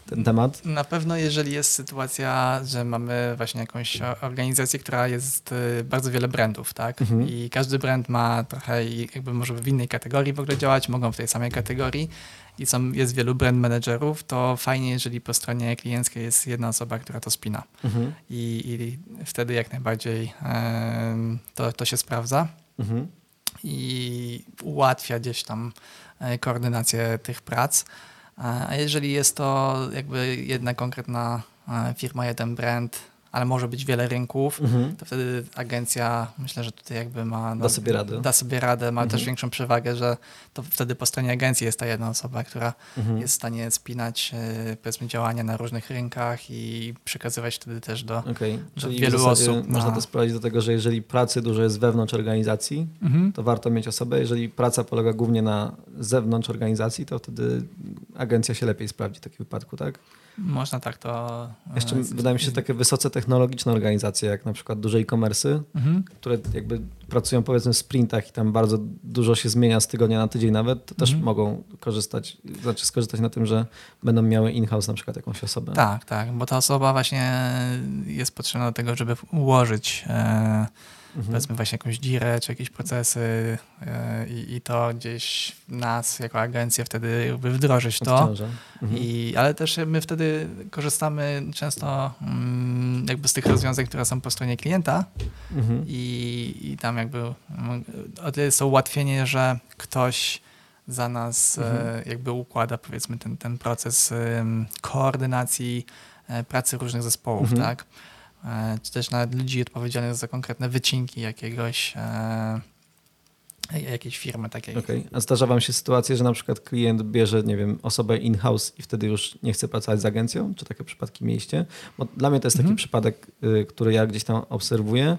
ten, temat. Na pewno, jeżeli jest sytuacja, że mamy właśnie jakąś organizację, która jest y, bardzo wiele brandów, tak? Mhm. I każdy brand ma trochę jakby może w innej kategorii w ogóle działać, mogą w tej samej kategorii i są, jest wielu brand managerów, to fajnie, jeżeli po stronie klienckiej jest jedna osoba, która to spina. Mhm. I, I, wtedy jak najbardziej to, to się sprawdza. Mhm i ułatwia gdzieś tam e, koordynację tych prac. A jeżeli jest to jakby jedna konkretna e, firma, jeden brand, ale może być wiele rynków, mhm. to wtedy agencja myślę, że tutaj jakby ma... Da sobie radę. Da sobie radę, ma mhm. też większą przewagę, że to wtedy po stronie agencji jest ta jedna osoba, która mhm. jest w stanie spinać e, powiedzmy działania na różnych rynkach i przekazywać wtedy też do, okay. do wielu osób. Można to sprowadzić do tego, że jeżeli pracy dużo jest wewnątrz organizacji, mhm. to warto mieć osobę. Jeżeli praca polega głównie na zewnątrz organizacji, to wtedy agencja się lepiej sprawdzi w takim wypadku, tak? Można tak to. E, Jeszcze wydaje mi się takie wysoce technologiczne organizacje, jak na przykład duże e-commerce, mhm. które jakby pracują powiedzmy w sprintach i tam bardzo dużo się zmienia z tygodnia na tydzień nawet, to też mhm. mogą korzystać, znaczy skorzystać na tym, że będą miały in-house na przykład jakąś osobę. Tak, tak, bo ta osoba właśnie jest potrzebna do tego, żeby ułożyć e, mhm. powiedzmy właśnie jakąś dirę, czy jakieś procesy yy, i to gdzieś nas jako agencję wtedy jakby wdrożyć to. Mhm. I, ale też my wtedy korzystamy często mm, jakby z tych rozwiązań, które są po stronie klienta Mhm. i, i tam jakby mm, o tyle jest to ułatwienie, że ktoś za nas e, Mhm. jakby układa powiedzmy ten, ten proces koordynacji e, pracy różnych zespołów, Mhm. tak? E, Czy też nawet ludzi odpowiedzialnych za konkretne wycinki jakiegoś e, jakiejś firmy takiej. Okej. A zdarza wam się sytuacje, że na przykład klient bierze, nie wiem, osobę in-house i wtedy już nie chce pracować z agencją? Czy takie przypadki mieliście? Bo dla mnie to jest taki Mhm. przypadek, y, który ja gdzieś tam obserwuję.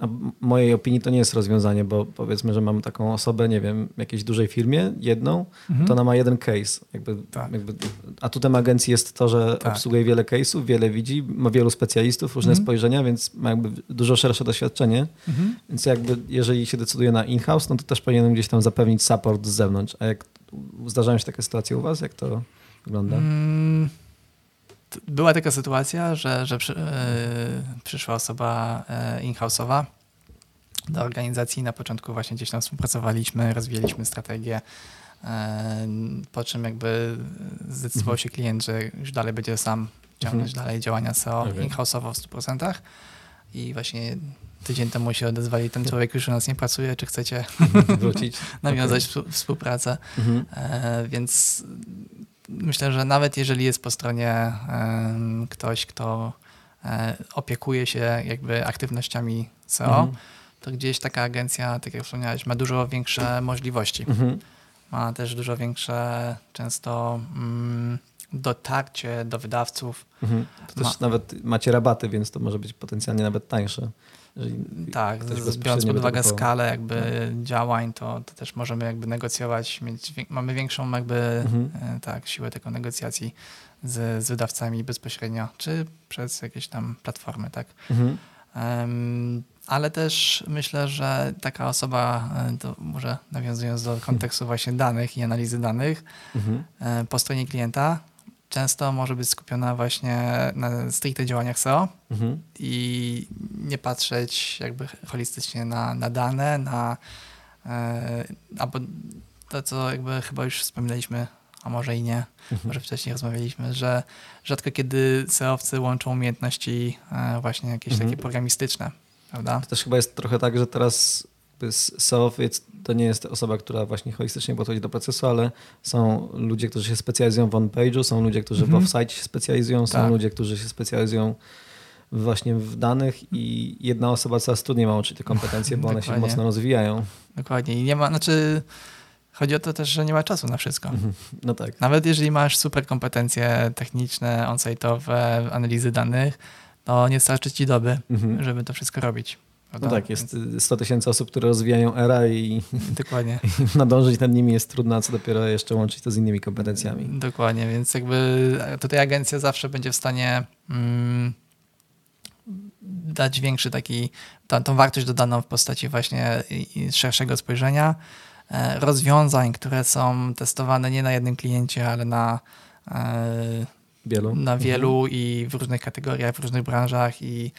A w mojej opinii to nie jest rozwiązanie, bo powiedzmy, że mam taką osobę, nie wiem, w jakiejś dużej firmie, jedną, Mhm. to ona ma jeden case. Jakby, Tak. jakby, atutem agencji jest to, że Tak. obsługuje wiele case'ów, wiele widzi, ma wielu specjalistów, różne Mhm. spojrzenia, więc ma jakby dużo szersze doświadczenie. Mhm. Więc jakby jeżeli się decyduje na in-house, no to też powinienem gdzieś tam zapewnić support z zewnątrz. A jak zdarzają się takie sytuacje u was? Jak to wygląda? Mm, Była taka sytuacja, że, że przy, e, przyszła osoba e, in-house'owa do organizacji. Na początku właśnie gdzieś tam współpracowaliśmy, rozwijaliśmy strategię, e, po czym jakby zdecydował Mhm. się klient, że już dalej będzie sam ciągnąć dalej działania SEO Okej. in-house'owo w 100%. I właśnie tydzień temu się odezwali, ten człowiek już u nas nie pracuje, czy chcecie Wrócić? *laughs* nawiązać współ- współpracę. Mhm. E, Więc myślę, że nawet jeżeli jest po stronie ktoś, kto e, opiekuje się jakby aktywnościami SEO, Mhm. to gdzieś taka agencja, tak jak wspomniałeś, ma dużo większe możliwości. Mhm. Ma też dużo większe często mm, dotarcie do wydawców. Mhm. To też nawet macie rabaty, więc to może być potencjalnie nawet tańsze. Tak, biorąc pod uwagę skalę jakby działań, to, to też możemy jakby negocjować, mieć, mamy większą jakby Mhm. e, tak, siłę tego negocjacji z, z wydawcami bezpośrednio, czy przez jakieś tam platformy, tak. Mhm. Em, ale też myślę, że taka osoba, e, to może nawiązując do kontekstu właśnie danych i analizy danych, Mhm. e, po stronie klienta często może być skupiona właśnie na stricte działaniach SEO, Mhm. i nie patrzeć jakby holistycznie na, na dane, na e, albo to, co jakby chyba już wspominaliśmy, a może i nie, Mhm. może wcześniej rozmawialiśmy, że rzadko kiedy SEOwcy łączą umiejętności e, właśnie jakieś Mhm. takie programistyczne, prawda? To też chyba jest trochę tak, że teraz SEOwiec to nie jest osoba, która właśnie holistycznie podchodzi do procesu, ale są ludzie, którzy się specjalizują w on-page'u, są ludzie, którzy Mhm. w off-site się specjalizują, są Tak. ludzie, którzy się specjalizują właśnie w danych i jedna osoba coraz trudniej ma łączyć te kompetencje, bo one się mocno rozwijają. Dokładnie. I nie ma, znaczy chodzi o to też, że nie ma czasu na wszystko. Mhm. No tak. Nawet jeżeli masz super kompetencje techniczne, on-site'owe, analizy danych, to nie starczy ci doby, Mhm. żeby to wszystko robić. No prawda? tak, jest 100 tysięcy osób, które rozwijają era i *laughs* Dokładnie. *laughs* nadążyć nad nimi jest trudno, a co dopiero jeszcze łączyć to z innymi kompetencjami. Dokładnie, więc jakby tutaj agencja zawsze będzie w stanie mm, dać większy taki, tą, tą wartość dodaną w postaci właśnie szerszego spojrzenia, e, rozwiązań, które są testowane nie na jednym kliencie, ale na, e, Wielu. na Mhm. wielu i w różnych kategoriach, w różnych branżach i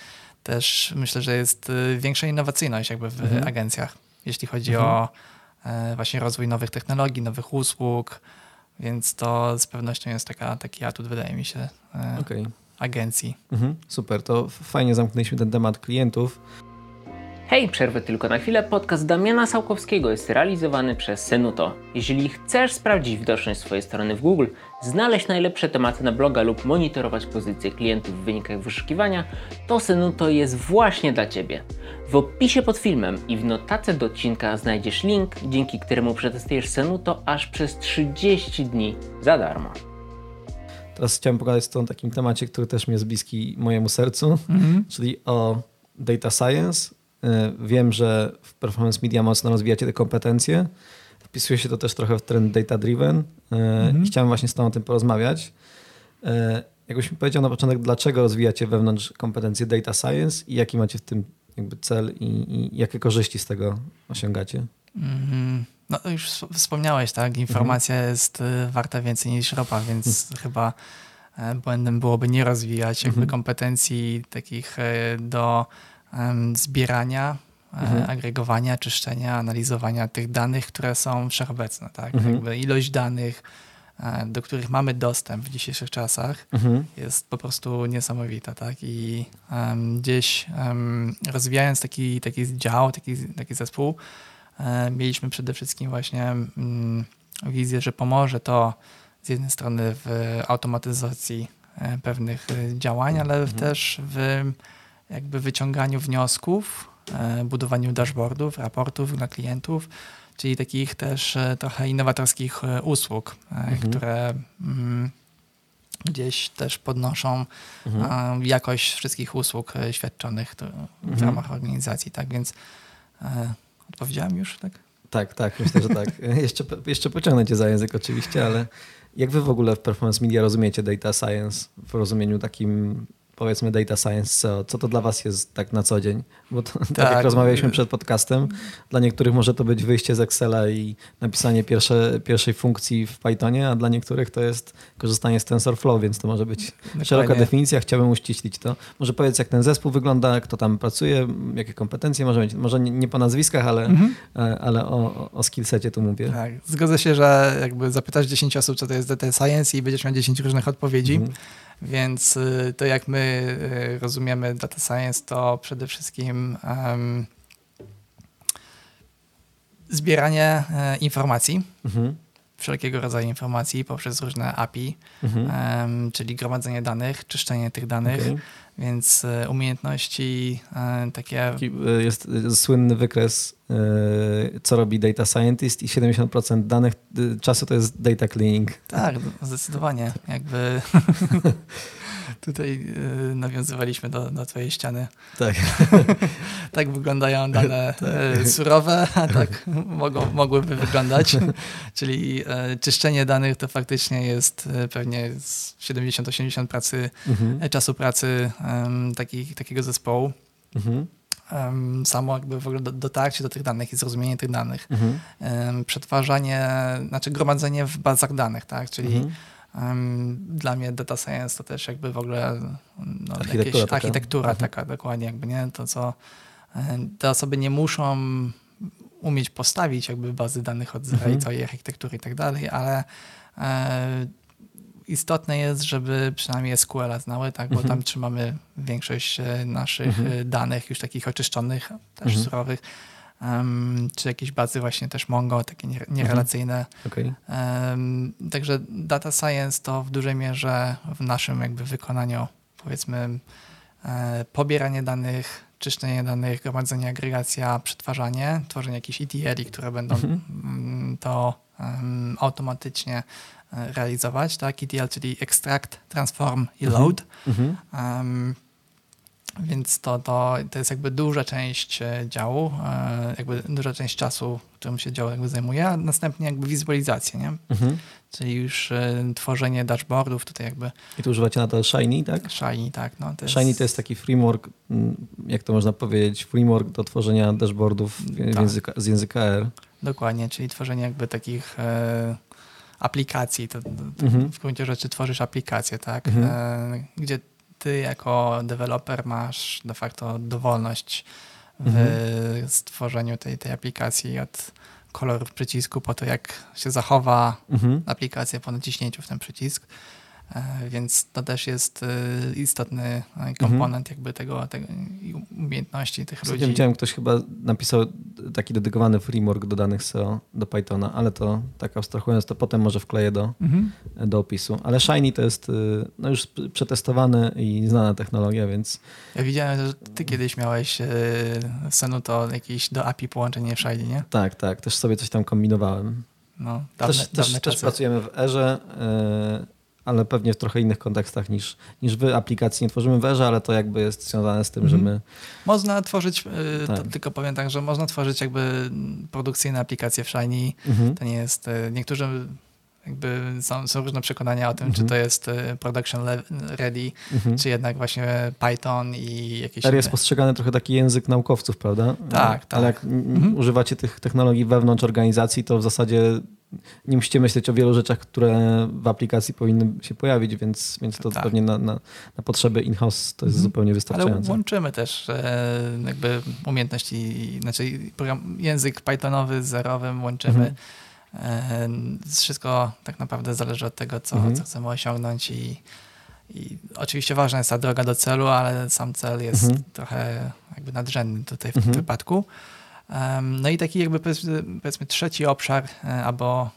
też myślę, że jest y, większa innowacyjność jakby w Mhm. agencjach, jeśli chodzi Mhm. o e, właśnie rozwój nowych technologii, nowych usług, więc to z pewnością jest taka, taki atut, wydaje mi się, e, Okej. agencji. Mhm. Super, to fajnie zamknęliśmy ten temat klientów. Hej, przerwę tylko na chwilę. Podcast Damiana Sałkowskiego jest realizowany przez Senuto. Jeżeli chcesz sprawdzić widoczność swojej strony w Google, znaleźć najlepsze tematy na bloga lub monitorować pozycje klientów w wynikach wyszukiwania, to Senuto jest właśnie dla Ciebie. W opisie pod filmem i w notatce do odcinka znajdziesz link, dzięki któremu przetestujesz Senuto aż przez 30 dni za darmo. Teraz chciałem pogadać o takim temacie, który też mi jest bliski mojemu sercu, czyli o data science. Y, Wiem, że w Performance Media mocno rozwijacie te kompetencje. Wpisuje się to też trochę w trend data driven. Mhm. Chciałem właśnie z Tobą o tym porozmawiać. Y, Jakbyś mi powiedział na początek, dlaczego rozwijacie wewnątrz kompetencje data science i jaki macie w tym jakby cel i, i jakie korzyści z tego osiągacie? Mhm. No już wsp- wspomniałeś, tak? Informacja jest y, warta więcej niż ropa, więc chyba e, błędem byłoby nie rozwijać jakby Mhm. kompetencji takich e, do zbierania, e, Mhm. agregowania, czyszczenia, analizowania tych danych, które są wszechobecne, tak? Mhm. Jakby ilość danych e, do których mamy dostęp w dzisiejszych czasach, Mhm. jest po prostu niesamowita, tak? I em, gdzieś em, rozwijając taki, taki dział, taki, taki zespół, e, mieliśmy przede wszystkim właśnie mm, wizję, że pomoże to z jednej strony w automatyzacji pewnych działań, ale też w jakby wyciąganiu wniosków, e, budowaniu dashboardów, raportów dla klientów, czyli takich też e, trochę innowatorskich e, usług, e, które mm, gdzieś też podnoszą Mhm. jakość wszystkich usług świadczonych w Mhm. ramach organizacji, tak więc odpowiedziałem już, tak? Tak, tak, myślę, że tak. *laughs* jeszcze, jeszcze pociągnę cię za język oczywiście, ale jak wy w ogóle w Performance Media rozumiecie data science w rozumieniu takim powiedzmy data science SEO? Co to dla was jest tak na co dzień? Bo to, *laughs* tak. jak Tak. rozmawialiśmy przed podcastem, dla niektórych może to być wyjście z Excela i napisanie pierwsze, pierwszej funkcji w Pythonie, a dla niektórych to jest korzystanie z TensorFlow, więc to może być szeroka Dokładnie. definicja. Chciałbym uściślić to. Może powiedz, jak ten zespół wygląda, kto tam pracuje, jakie kompetencje może mieć. Może nie, nie po nazwiskach, ale, Mhm. ale o, o- o skillsecie tu mówię. Tak, zgodzę się, że jakby zapytasz 10 osób, co to jest data science i będziesz miał 10 różnych odpowiedzi, Mhm. Więc y, to jak my y, rozumiemy data science, to przede wszystkim em, zbieranie e, informacji, Mhm. wszelkiego rodzaju informacji poprzez różne API, Mhm. em, czyli gromadzenie danych, czyszczenie tych danych, Okej. Więc e, umiejętności e, takie Taki, e, Jest słynny wykres, co robi data scientist i 70% danych czasu to jest data cleaning. Tak, zdecydowanie. Jakby *laughs* tutaj y, nawiązywaliśmy do, do twojej ściany. Tak. *laughs* Tak wyglądają dane *laughs* y, surowe, a tak *laughs* mogą, mogłyby wyglądać. Czyli y, czyszczenie danych to faktycznie jest y, pewnie z 70-80% pracy, Mhm. e, czasu pracy em, takich, takiego zespołu. Mhm. Samo jakby w ogóle do- dotarcie do tych danych i zrozumienie tych danych. Mhm. Przetwarzanie, znaczy gromadzenie w bazach danych, tak? Czyli Mhm. Dla mnie data science to też jakby w ogóle no, Architektura taka. architektura Mhm. taka dokładnie jakby, nie? To co te osoby nie muszą umieć postawić jakby bazy danych od zera Mhm. i całej architektury i tak dalej, ale e, istotne jest, żeby przynajmniej SQL-a znały, tak, bo Mhm. tam trzymamy większość e, naszych Mhm. e, danych już takich oczyszczonych, też Mhm. surowych, em, czy jakieś bazy właśnie też Mongo, takie nie- nierelacyjne. Okej. Em, Także data science to w dużej mierze w naszym jakby wykonaniu powiedzmy e, pobieranie danych, czyszczenie danych, gromadzenie, agregacja, przetwarzanie, tworzenie jakichś ETL-i, które będą Mhm. mm, to em, automatycznie e, realizować, tak? ETL, czyli extract, transform i Mhm. load. Mhm. Więc to, to, to jest jakby duża część e, działu, e, jakby duża część czasu, którym się dział jakby zajmuje, a następnie jakby wizualizację, nie? Mhm. Czyli już e, tworzenie dashboardów, tutaj jakby I tu używacie na to Shiny, tak? Shiny, tak, no. To Shiny to jest taki framework, mm, jak to można powiedzieć, framework do tworzenia dashboardów Tak. języka, z języka R. Dokładnie, czyli tworzenie jakby takich aplikacji, to, to Mhm. w gruncie rzeczy tworzysz aplikację, tak? Mhm. Gdzie ty jako deweloper masz de facto dowolność w Mhm. stworzeniu tej, tej aplikacji od kolorów przycisku po to, jak się zachowa Mhm. aplikacja po naciśnięciu w ten przycisk. E, Więc to też jest e, istotny e, komponent jakby tego, tego umiejętności tych ludzi. widziałem, ktoś chyba napisał taki dedykowany framework do danych SEO, do Pythona, ale to tak abstrahując, to potem może wkleję do, Mhm. do opisu. Ale Shiny to jest no już przetestowana i znana technologia, więc Ja widziałem, że ty kiedyś miałeś e, w Senu to jakieś do API połączenie w Shiny, nie? tak, tak, też sobie coś tam kombinowałem. No, dawne, też, dawne też, też pracujemy w Erze, y, ale pewnie w trochę innych kontekstach niż, niż wy. Aplikacji nie tworzymy w Erze, ale to jakby jest związane z tym, Mhm. że my... Można tworzyć, to Tak. tylko powiem tak, że można tworzyć jakby produkcyjne aplikacje w Shiny. Mhm. To nie jest, e, niektórzy jakby są, są różne przekonania o tym, Mhm. czy to jest e, production ready, Mhm. czy jednak właśnie Python i jakieś R jest postrzegany trochę taki język naukowców, prawda? Tak, Ale jak tak. mm, Mhm. używacie tych technologii wewnątrz organizacji, to w zasadzie nie musicie myśleć o wielu rzeczach, które w aplikacji powinny się pojawić, więc, więc to Tak. pewnie na, na, na potrzeby in-house to jest Mhm. zupełnie Ale wystarczające. łączymy też e, jakby umiejętności, znaczy program, język Pythonowy z zerowym łączymy. Mhm. E, Wszystko tak naprawdę zależy od tego, co, Mhm. co chcemy osiągnąć i, i oczywiście ważna jest ta droga do celu, ale sam cel jest Mhm. trochę jakby nadrzędny tutaj w Mhm. tym wypadku. No i taki jakby powiedzmy, trzeci obszar e, albo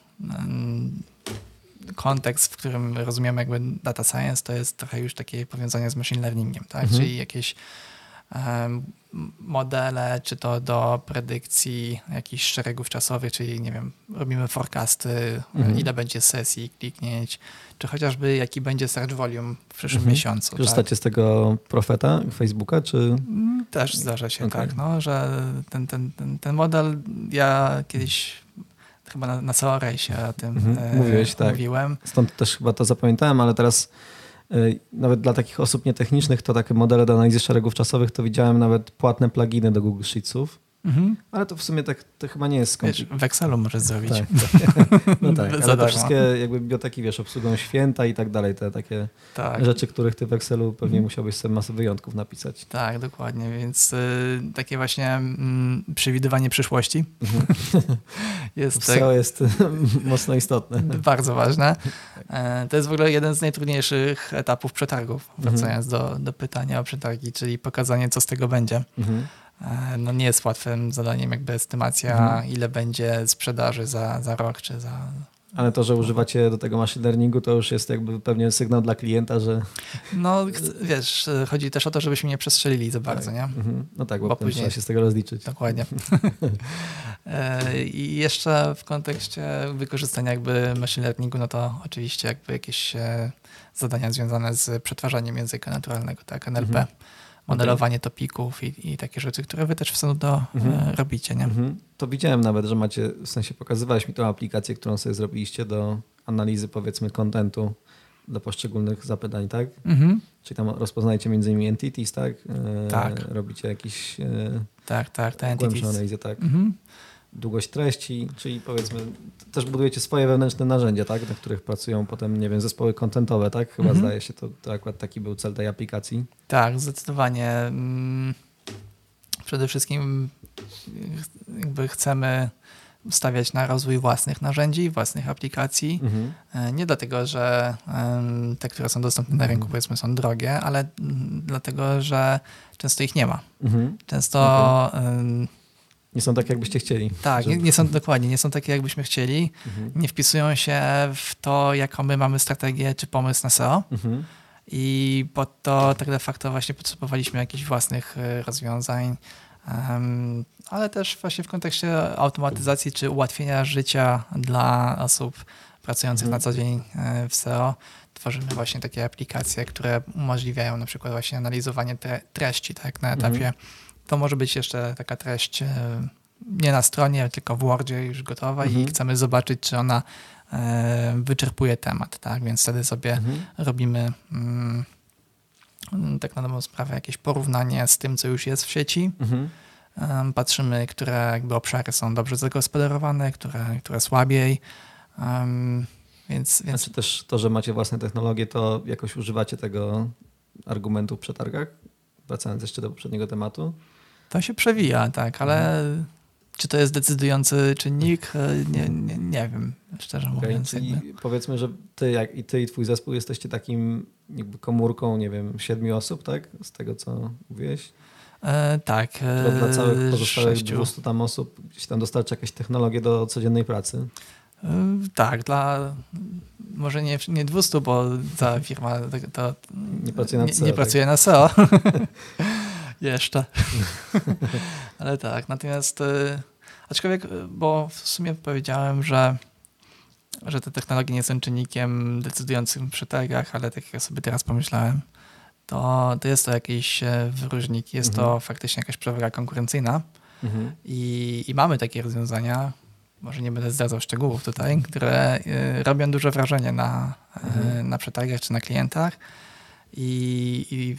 kontekst, w którym rozumiemy jakby data science, to jest trochę już takie powiązanie z machine learningiem, tak? Mhm. Czyli jakieś modele, czy to do predykcji jakichś szeregów czasowych, czyli nie wiem, robimy forecasty, Mhm. ile będzie sesji, kliknięć, czy chociażby jaki będzie search volume w przyszłym Mhm. miesiącu. Tak? Korzystacie z tego profeta Facebooka, czy... Mm, Też zdarza się Okej. tak, no, że ten, ten, ten, ten model, ja kiedyś chyba na, na Race o tym Mhm, e, mówiłeś, tak. mówiłem. Stąd też chyba to zapamiętałem, ale teraz nawet dla takich osób nietechnicznych to takie modele do analizy szeregów czasowych to widziałem nawet płatne pluginy do Google Sheetsów, Mhm. ale to w sumie tak to chyba nie jest skomplikowane. w Excelu możesz zrobić. Tak, *laughs* tak. No tak, *laughs* ale to darmo. wszystkie jakby biblioteki, wiesz, obsługują święta i tak dalej, te takie Tak, rzeczy, których ty w Excelu pewnie Mhm. musiałbyś sobie masę wyjątków napisać. tak, dokładnie. Więc y, takie właśnie mm, przewidywanie przyszłości Mhm. *laughs* jest W tak, SEO jest mocno istotne. bardzo ważne. E, To jest w ogóle jeden z najtrudniejszych etapów przetargów, Mhm. wracając do, do pytania o przetargi, czyli pokazanie, co z tego będzie. E, No nie jest łatwym zadaniem jakby estymacja, Mhm. ile będzie sprzedaży za, za rok czy za... Ale to, że używacie do tego machine learningu, to już jest jakby pewnie sygnał dla klienta, że... No wiesz, chodzi też o to, żebyśmy nie przestrzelili za bardzo, nie? Mhm. No tak, bo, Bo później- trzeba się z tego rozliczyć. Dokładnie. *laughs* E, I jeszcze w kontekście wykorzystania jakby machine learningu, no to oczywiście jakby jakieś e, zadania związane z przetwarzaniem języka naturalnego, tak, NLP, Mhm. Modelowanie topików i, i takie rzeczy, które wy też w Sanudo Mhm. e, robicie, nie? Mhm. To widziałem nawet, że macie, w sensie pokazywałeś mi tą aplikację, którą sobie zrobiliście do analizy powiedzmy kontentu dla poszczególnych zapytań, tak? Mhm. Czyli tam rozpoznajecie między innymi entities, tak? E, Tak. Robicie jakieś e, Tak, tak, te głębszą entities. analizę, tak? Mhm. Długość treści, czyli powiedzmy też budujecie swoje wewnętrzne narzędzia, tak? Na których pracują potem, nie wiem, zespoły kontentowe, tak? Chyba Mhm. zdaje się, to, to akurat taki był cel tej aplikacji. Tak, zdecydowanie. Mm, Przede wszystkim jakby chcemy stawiać na rozwój własnych narzędzi, własnych aplikacji. Mhm. E, Nie dlatego, że te, które są dostępne na rynku, Mhm. powiedzmy, są drogie, ale mm, dlatego, że często ich nie ma. Mhm. Często Nie są tak, jakbyście chcieli. tak, nie, żeby- nie są dokładnie, nie są takie, jakbyśmy chcieli. Mhm. Nie wpisują się w to, jaką my mamy strategię czy pomysł na SEO. Mhm. I pod to tak de facto właśnie potrzebowaliśmy jakichś własnych y, rozwiązań, ale też właśnie w kontekście automatyzacji czy ułatwienia życia dla osób pracujących Mhm. na co dzień y, w SEO. Tworzymy właśnie takie aplikacje, które umożliwiają na przykład właśnie analizowanie tre- treści tak, na etapie. To może być jeszcze taka treść y, nie na stronie, tylko w Wordzie już gotowa Mhm. i chcemy zobaczyć, czy ona y, wyczerpuje temat, tak? Więc wtedy sobie Mhm. robimy mm, tak na dobrą sprawę jakieś porównanie z tym, co już jest w sieci. Mhm. Patrzymy, które jakby obszary są dobrze zagospodarowane, które, które słabiej. Więc, więc Znaczy też to, że macie własne technologie, to jakoś używacie tego argumentu w przetargach? Wracając jeszcze do poprzedniego tematu. To się przewija, tak, ale czy to jest decydujący czynnik? E, Nie, nie, nie wiem, szczerze Okay? mówiąc. Powiedzmy, że ty, jak, i ty i twój zespół jesteście takim jakby komórką, nie wiem, siedmiu osób, tak? Z tego, co mówiłeś. E, tak. To dla e, całych pozostałych sześciu. 200 tam osób gdzieś tam dostarcza jakieś technologie do codziennej pracy. Y, Tak, dla może nie, nie 200, bo ta firma to, to Nie pracuje nad nie, nie tak? pracuje na SEO. *laughs* Jeszcze. *laughs* Ale tak, natomiast y, aczkolwiek, y, bo w sumie powiedziałem, że, że te technologie nie są czynnikiem decydującym przy targach, ale tak jak sobie teraz pomyślałem, to, to jest to jakiś e, wyróżnik, jest to Mhm. faktycznie jakaś przewaga konkurencyjna. Mhm. I, I mamy takie rozwiązania, może nie będę zdradzał szczegółów tutaj, które y, robią duże wrażenie na, y, Mhm. na przetargach czy na klientach. I, I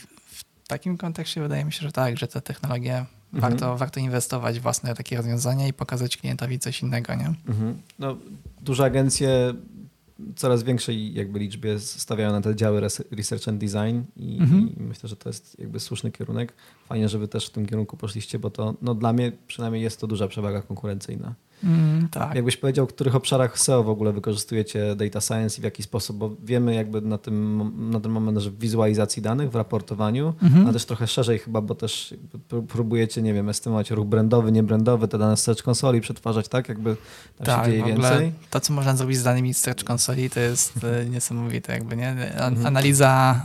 takim kontekście wydaje mi się, że tak, że te technologie Mhm. warto, warto inwestować w własne takie rozwiązania i pokazać klientowi coś innego, nie? Mhm. No, duże agencje coraz większej jakby liczbie stawiają na te działy res- research and design i, Mhm. i myślę, że to jest jakby słuszny kierunek. Fajnie, że wy też w tym kierunku poszliście, bo to no, dla mnie przynajmniej jest to duża przewaga konkurencyjna. Mm, tak. Jakbyś powiedział, w których obszarach SEO w ogóle wykorzystujecie data science i w jaki sposób, bo wiemy jakby na, tym, na ten moment, że w wizualizacji danych, w raportowaniu, Mhm. a też trochę szerzej chyba, bo też próbujecie, nie wiem, estymować ruch brandowy, niebrandowy, te dane z Search Consoli przetwarzać, tak? Jakby tam tak, się dzieje więcej. to, co można zrobić z danymi z Search Consoli, to jest e, *laughs* niesamowite jakby, nie? Mhm. Analiza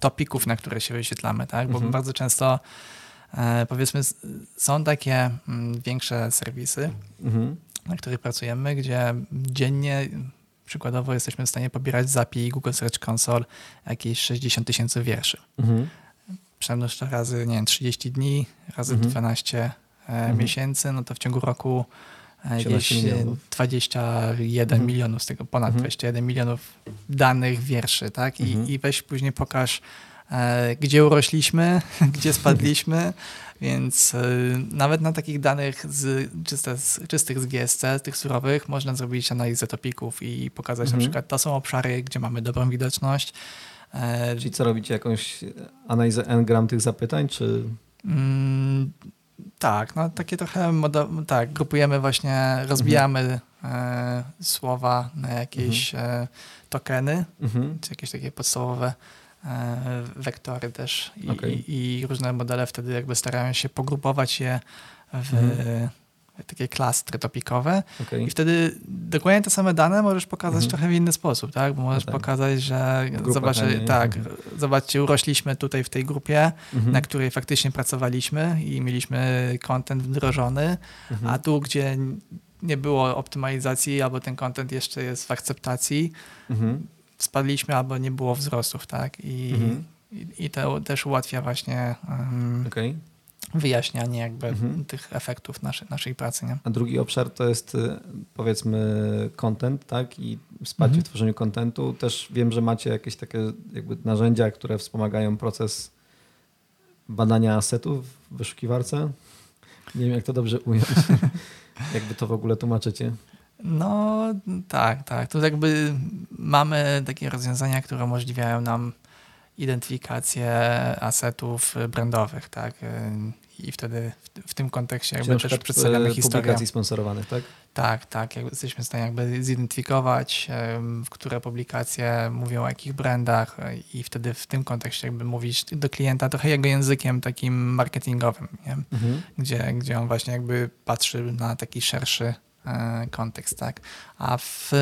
topików, na które się wyświetlamy, tak? Bo Mhm. bardzo często powiedzmy s- są takie mm, większe serwisy, Mhm. na których pracujemy, gdzie dziennie przykładowo jesteśmy w stanie pobierać z API Google Search Console jakieś 60 tysięcy wierszy. Mhm. Przemnóż to razy, nie wiem, 30 dni, razy Mhm. 12 e, Mhm. miesięcy, no to w ciągu roku e, 17 gdzieś e, milionów. 21 Mhm. milionów, z tego ponad Mhm. 21 milionów danych wierszy, tak? I, Mhm. i weź później pokaż, e, gdzie urośliśmy, *laughs* gdzie spadliśmy, *laughs* więc e, nawet na takich danych z, czyste, z, czystych z GSC, tych surowych, można zrobić analizę topików i pokazać Mhm. na przykład, to są obszary, gdzie mamy dobrą widoczność, e, Czyli co robicie? Jakąś analizę n-gram tych zapytań, czy... Mm, tak, no takie trochę tak, grupujemy właśnie, rozbijamy e, słowa na jakieś e, tokeny, Mhm. czy jakieś takie podstawowe e, wektory też i, Okej. i, i różne modele wtedy jakby starają się pogrupować je w Mhm. takie klastry topikowe Okej. i wtedy dokładnie te same dane możesz pokazać Mhm. trochę w inny sposób, tak? Bo możesz tak. pokazać, że zobaczy, tak, Mhm. zobaczcie, urośliśmy tutaj w tej grupie, Mhm. na której faktycznie pracowaliśmy i mieliśmy content wdrożony, Mhm. a tu, gdzie nie było optymalizacji albo ten content jeszcze jest w akceptacji. Spadliśmy albo nie było wzrostów, tak? I, Mhm. i, i to też ułatwia właśnie um, Okej. wyjaśnianie jakby Mhm. tych efektów naszej, naszej pracy, nie? A drugi obszar to jest y, powiedzmy content, tak? I wsparcie Mhm. w tworzeniu contentu. Też wiem, że macie jakieś takie jakby narzędzia, które wspomagają proces badania asetów w wyszukiwarce. Nie wiem, jak to dobrze ująć. *laughs* Jakby to w ogóle tłumaczycie. No tak, tak. Tu jakby mamy takie rozwiązania, które umożliwiają nam identyfikację asetów brandowych, tak? I wtedy w, w tym kontekście Czyli jakby na też przedstawiamy e, historię. publikacji sponsorowanych, tak? Tak, tak. Jakby jesteśmy w stanie jakby zidentyfikować, które publikacje mówią o jakich brandach e, i wtedy w tym kontekście jakby mówić do klienta trochę jego językiem takim marketingowym, nie? Mhm. Gdzie, gdzie on właśnie jakby patrzy na taki szerszy kontekst, tak? A w e,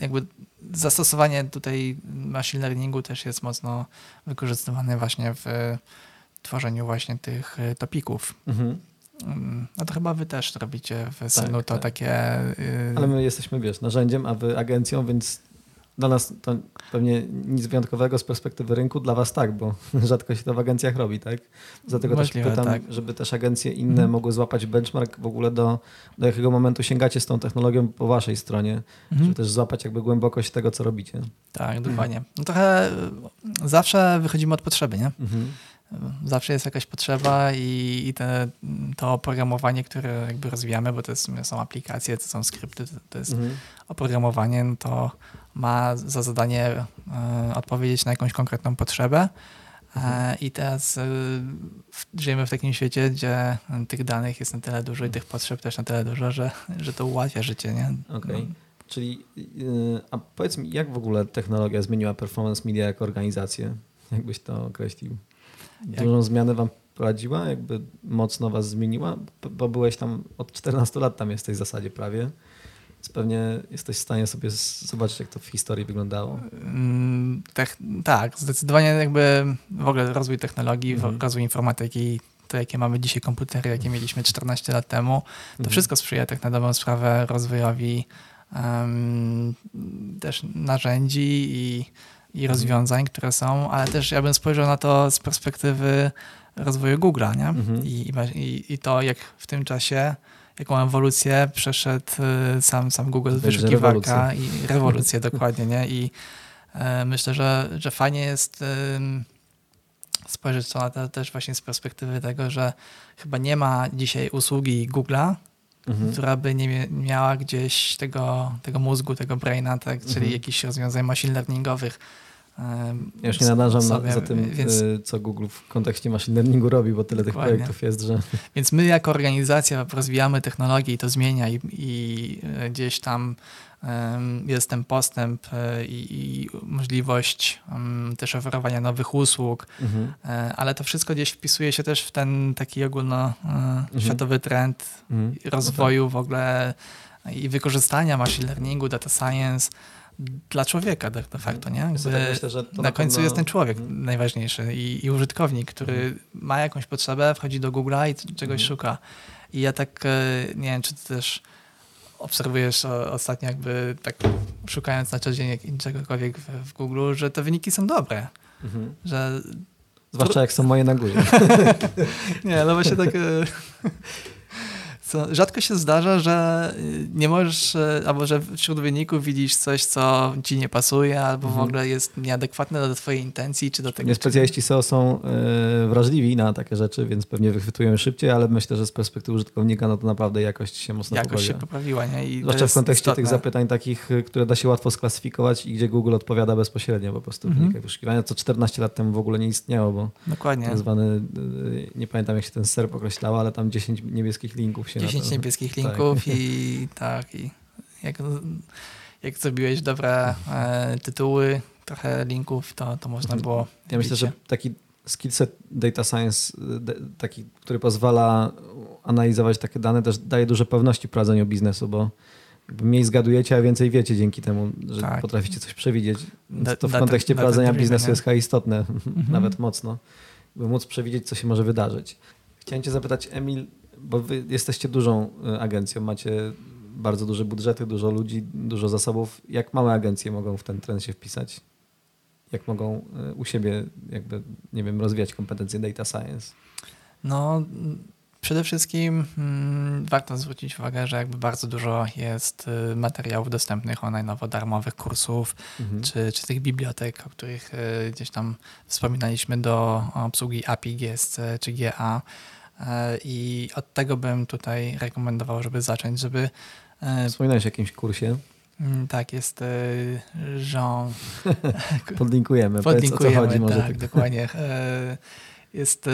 jakby zastosowanie tutaj machine learningu też jest mocno wykorzystywane właśnie w tworzeniu właśnie tych e, topików. Mhm. Mm, No to chyba wy też robicie w Synu to tak. takie... y, Ale my jesteśmy, wiesz, narzędziem, a wy agencją, więc dla nas to pewnie nic wyjątkowego z perspektywy rynku, dla was tak, bo *laughs* rzadko się to w agencjach robi, tak? Dlatego Możliwe, też pytam, tak. żeby też agencje inne Mhm. mogły złapać benchmark w ogóle do, do jakiego momentu sięgacie z tą technologią po waszej stronie, mhm. żeby też złapać jakby głębokość tego, co robicie. Tak, dokładnie. No trochę y, zawsze wychodzimy od potrzeby, nie? Mhm. Zawsze jest jakaś potrzeba i, i te, to oprogramowanie, które jakby rozwijamy, bo to jest, są aplikacje, to są skrypty, to, to jest Mhm. oprogramowanie, no to ma za zadanie e, odpowiedzieć na jakąś konkretną potrzebę. E, I teraz e, żyjemy w takim świecie, gdzie tych danych jest na tyle dużo i tych potrzeb też na tyle dużo, że, że to ułatwia życie. Nie? Okej. No, Czyli, yy, a powiedz mi, jak w ogóle technologia zmieniła performance media jako organizację? Jakbyś to określił? Jak- Dużą zmianę wam prowadziła? Jakby mocno was zmieniła? Bo byłeś tam od 14 lat, tam jesteś w zasadzie prawie. Więc pewnie jesteś w stanie sobie zobaczyć, jak to w historii wyglądało. Mm, Tech, tak, zdecydowanie jakby w ogóle rozwój technologii, Mhm. rozwój informatyki, to jakie mamy dzisiaj komputery, jakie mieliśmy 14 lat temu, to Mhm. wszystko sprzyja tak na dobrą sprawę rozwojowi em, też narzędzi i, i Mhm. rozwiązań, które są, ale też ja bym spojrzał na to z perspektywy rozwoju Google'a, nie? Mhm. I, i, I to, jak w tym czasie, jaką ewolucję przeszedł y, sam, sam Google Będzie wyszukiwarka rewolucja. i rewolucję dokładnie, nie? I e, myślę, że, że fajnie jest spojrzeć to na to też właśnie z perspektywy tego, że chyba nie ma dzisiaj usługi Google'a, Mhm. która by nie miała gdzieś tego, tego mózgu, tego braina, tak, czyli Mhm. jakichś rozwiązań machine learningowych Ja już nie nadążam sobie, za tym, więc, y, co Google w kontekście machine learningu robi, bo tyle dokładnie. tych projektów jest, że... *laughs* Więc my jako organizacja rozwijamy technologię i to zmienia i, i y, gdzieś tam um, jest ten postęp y, i, i możliwość um, też oferowania nowych usług, mhm. ale to wszystko gdzieś wpisuje się też w ten taki ogólnoświatowy mhm. trend mhm. rozwoju no tak. w ogóle i wykorzystania machine learningu, data science, dla człowieka de facto, nie? Jakby tak myślę, że na, na końcu pewno... jest ten człowiek hmm. najważniejszy i, i, użytkownik, który hmm. ma jakąś potrzebę, wchodzi do Google'a i czegoś hmm. szuka. I ja tak, e, nie wiem, czy ty też obserwujesz ostatnio jakby tak szukając na co dzień czegokolwiek w, w Google, że te wyniki są dobre. Mhm. Że... Zwłaszcza jak są moje na górze. *laughs* nie, no właśnie tak... *laughs* Rzadko się zdarza, że y, nie możesz, y, albo że wśród wyników widzisz coś, co ci nie pasuje, albo mhm. w ogóle jest nieadekwatne do twojej intencji, czy do tego. Nie specjaliści SEO są yy, wrażliwi na takie rzeczy, więc pewnie wychwytują szybciej, ale myślę, że z perspektywy użytkownika, no to naprawdę jakość się mocno jakość poprawiła. się poprawiła, nie? I Zwłaszcza w kontekście istotne. tych zapytań takich, y, które da się łatwo sklasyfikować i gdzie Google odpowiada bezpośrednio po prostu w mhm. wynikach wyszukiwania, co 14 lat temu w ogóle nie istniało, bo Dokładnie. tak zwany, nie pamiętam jak się ten SERP określał, ale tam 10 niebieskich linków się 10 niebieskich tak. linków tak. i *laughs* tak. I jak, jak zrobiłeś dobre e, tytuły, trochę linków, to, to można mhm. było. Ja myślę, że taki skillset data science, taki, który pozwala analizować takie dane, też daje dużo pewności w prowadzeniu biznesu, bo mniej zgadujecie, a więcej wiecie dzięki temu, że tak. potraficie coś przewidzieć. to w kontekście prowadzenia biznesu jest chyba istotne, *laughs* mhm. nawet mocno, by móc przewidzieć, co się może wydarzyć. Chciałem cię zapytać, Emil, bo wy jesteście dużą y, agencją, macie bardzo duże budżety, dużo ludzi, dużo zasobów. Jak małe agencje mogą w ten trend się wpisać? Jak mogą y, u siebie jakby, nie wiem, rozwijać kompetencje data science? No, przede wszystkim hmm, warto zwrócić uwagę, że jakby bardzo dużo jest y, materiałów dostępnych online, darmowych kursów, mhm. czy, czy tych bibliotek, o których gdzieś tam wspominaliśmy do obsługi API GSC czy GA. E, I od tego bym tutaj rekomendował, żeby zacząć, żeby. E, Wspominałeś o jakimś kursie? Mm, tak, jest e, Jean. *laughs* Podlinkujemy. Podlinkujemy, co chodzi, może tak, dokładnie. Jest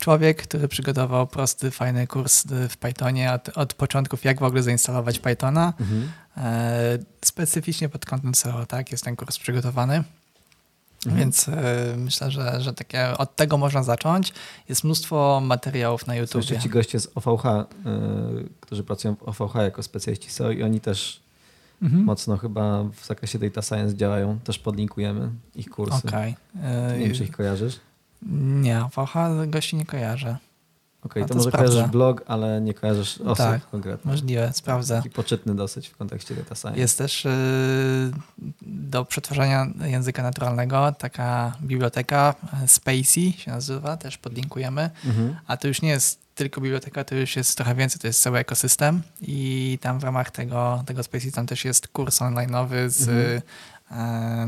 człowiek, który przygotował prosty, fajny kurs w Pythonie od, od początków, jak w ogóle zainstalować Pythona. Mhm. Specyficznie pod kątem SEO, tak, jest ten kurs przygotowany. Mhm. Więc y, myślę, że, że takie, od tego można zacząć. Jest mnóstwo materiałów na YouTube. Są ci goście z OVH, y, którzy pracują w OVH jako specjaliści SEO i oni też mhm. mocno chyba w zakresie data science działają. Też podlinkujemy ich kursy. Okay. Y, nie wiem, czy ich kojarzysz? Nie, OVH gości nie kojarzę. Okej, okay, to, to, może kojarzysz blog, ale nie kojarzysz osób tak, konkretnie. możliwe, sprawdzę. Taki poczytny dosyć w kontekście data science. Jest też yy, do przetwarzania języka naturalnego taka biblioteka y, Spacey się nazywa, też podlinkujemy, mhm. a to już nie jest tylko biblioteka, to już jest trochę więcej, to jest cały ekosystem i tam w ramach tego, tego Spacey tam też jest kurs online'owy z mhm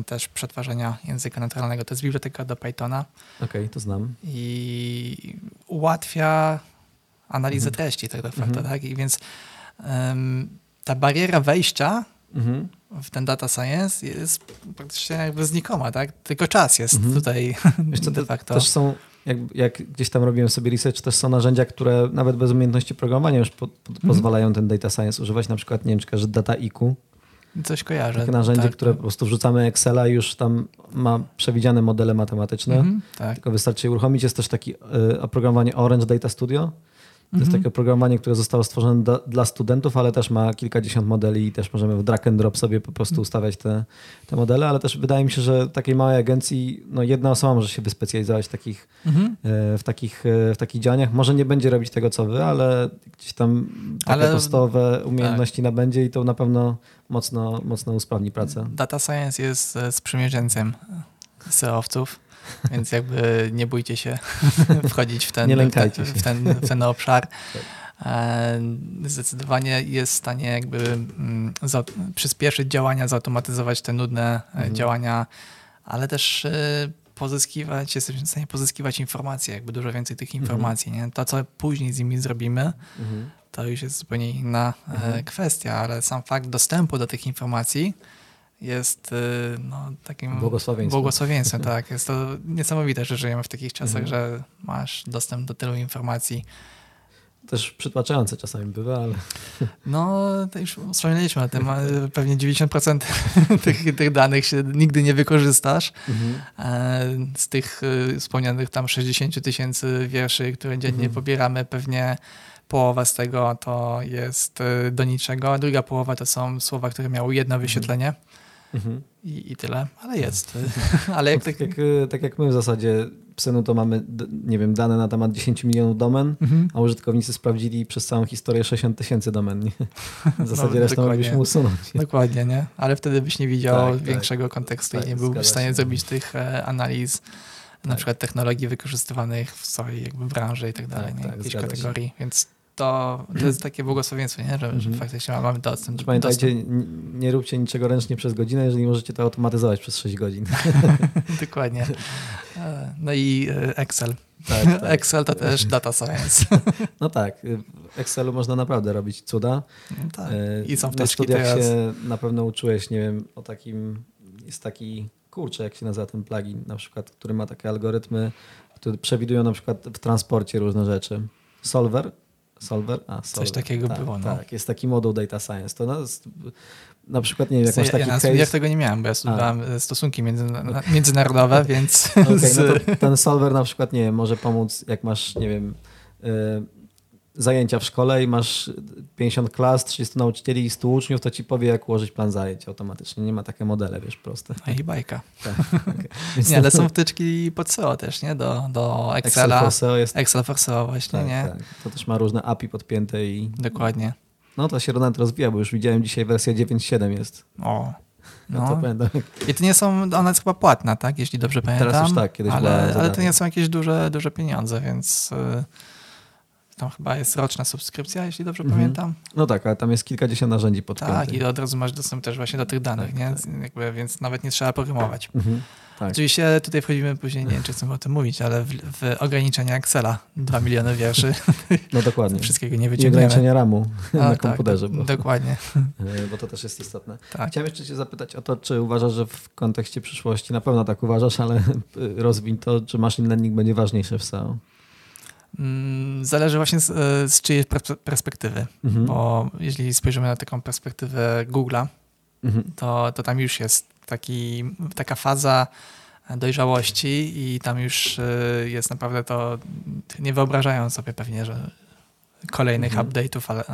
też przetwarzania języka naturalnego. To jest biblioteka do Pythona. Okej, okay, to znam. I ułatwia analizę mhm. treści tak naprawdę, mhm. tak? I więc um, ta bariera wejścia mhm. w ten data science jest praktycznie jakby znikoma, tak? Tylko czas jest mhm. tutaj *laughs* Wiesz de facto. Też są, jak, jak, gdzieś tam robiłem sobie research, też są narzędzia, które nawet bez umiejętności programowania już po, po, mhm. pozwalają ten data science używać, na przykład, nie wiem, czy Data IQ, Coś kojarzę. Takie narzędzie, tak, które tak. po prostu wrzucamy Excela i już tam ma przewidziane modele matematyczne. Mhm, tak. Tylko wystarczy je uruchomić. Jest też takie y, oprogramowanie Orange Data Studio. To jest mhm. takie oprogramowanie, które zostało stworzone do, dla studentów, ale też ma kilkadziesiąt modeli i też możemy w drag and drop sobie po prostu mhm. ustawiać te, te modele, ale też wydaje mi się, że takiej małej agencji no jedna osoba może się wyspecjalizować w takich, mhm. E, w, takich, e, w takich działaniach. Może nie będzie robić tego, co wy, ale gdzieś tam takie ale, podstawowe umiejętności tak. nabędzie i to na pewno mocno, mocno usprawni pracę. Data science jest e, sprzymierzeńcem SEO-owców. *laughs* Więc jakby nie bójcie się *laughs* wchodzić w ten, w, ten, w ten obszar. Tak. E, zdecydowanie jest w stanie jakby mm, przyspieszyć działania, zautomatyzować te nudne e, mhm. działania, ale też e, pozyskiwać, jesteśmy w stanie pozyskiwać informacje, jakby dużo więcej tych mhm. informacji. Nie? To, co później z nimi zrobimy, mhm. to już jest zupełnie inna mhm. kwestia, ale sam fakt dostępu do tych informacji jest y, no, takim Błogosławieństwem. błogosławieństwem. tak. *laughs* Jest to niesamowite, że żyjemy w takich czasach, Mhm. że masz dostęp do tylu informacji. Też przytłaczające czasami bywa, ale *laughs* No, to już wspomnieliśmy o tym, pewnie 90% *laughs* tych, tych danych się nigdy nie wykorzystasz. E, Z tych y, wspomnianych tam 60 tysięcy wierszy, które dziennie Mhm. pobieramy, pewnie połowa z tego to jest y, do niczego, a druga połowa to są słowa, które miały jedno wyświetlenie Mhm. i, i tyle, ale jest. *laughs* ale jak tak, tak... jak, y, tak jak my w zasadzie Psynu to mamy, nie wiem, dane na temat 10 milionów domen, Mhm. a użytkownicy sprawdzili przez całą historię 60 tysięcy domen. Nie? *laughs* W zasadzie No, resztę moglibyśmy usunąć. Dokładnie, nie? Ale wtedy byś nie widział Tak, tak. większego kontekstu Tak, i nie byłbyś w stanie zrobić tych e, analiz, na Tak. przykład technologii wykorzystywanych w całej jakby branży i tak dalej, nie? tak, jakiejś kategorii. Więc to, to jest takie błogosławieństwo, nie? Że, że Mhm. faktycznie mamy dostęp. Pamiętajcie, dostęp. nie róbcie niczego ręcznie przez godzinę, jeżeli możecie to automatyzować przez 6 godzin. *laughs* *laughs* Dokładnie. E, No i e, Excel. tak, tak. *laughs* Excel to też data science. No tak, y, w Excelu można naprawdę robić cuda. No tak. E, I są Na studiach teraz. się na pewno uczyłeś, nie wiem, o takim, jest taki, kurczę, jak się nazywa ten plugin, na przykład, który ma takie algorytmy, które przewidują na przykład w transporcie różne rzeczy. Solver? Solver? A, Solver. takiego tak, było, no. Tak, jest taki moduł data science. To na, na przykład, nie wiem, jak Ja, masz taki ja case... studiach tego nie miałem, bo ja studiowałem e, stosunki międzyna- międzynarodowe, więc *laughs* z- no ten solver na przykład, nie wiem, może pomóc, jak masz, nie wiem, y, zajęcia w szkole i masz 50 klas, 30 nauczycieli i 100 uczniów, to ci powie, jak ułożyć plan zajęć automatycznie. Nie ma takie modele, wiesz, proste. no i bajka. Tak, *laughs* okej. *laughs* Więc Nie, ale są wtyczki pod SEO też, nie? Do, do Excel Excela. for SEO jest... Excel for SEO właśnie, Tak, nie? tak. To też ma różne API podpięte i Dokładnie. no to się Ronald rozwija, bo już widziałem dzisiaj wersja 9.7 jest. O. No, to No. pamiętam. I to nie są, ona jest chyba płatna, tak? Jeśli dobrze pamiętam. już tak, kiedyś ale, ale to nie są jakieś duże, duże pieniądze, więc y, tam chyba jest roczna subskrypcja, jeśli dobrze Mhm. pamiętam. No tak, ale tam jest kilkadziesiąt narzędzi podpiętych. Tak, i od razu masz dostęp też właśnie do tych danych, Tak, nie? Jakby, więc nawet nie trzeba programować. Mhm. Tak. Oczywiście tutaj wchodzimy później, nie wiem czy chcemy o tym mówić, ale w, w ograniczenia Excela 2 *laughs* miliony wierszy, No dokładnie. wszystkiego nie I wyciągniemy. ograniczenia RAMu A, na tak, komputerze. bo... Dokładnie. E, bo to też jest istotne. Tak. Chciałem jeszcze cię zapytać o to, czy uważasz, że w kontekście przyszłości, na pewno tak uważasz, ale *laughs* rozwiń to, czy machine learning będzie ważniejszy w SEO? Mm, Zależy właśnie z, e, z czyjej pers- perspektywy, Mhm. bo jeśli spojrzymy na taką perspektywę Google'a, Mhm. to, to tam już jest taki, taka faza dojrzałości i tam już e, jest naprawdę to, nie wyobrażają sobie pewnie, że kolejnych Mhm. update'ów,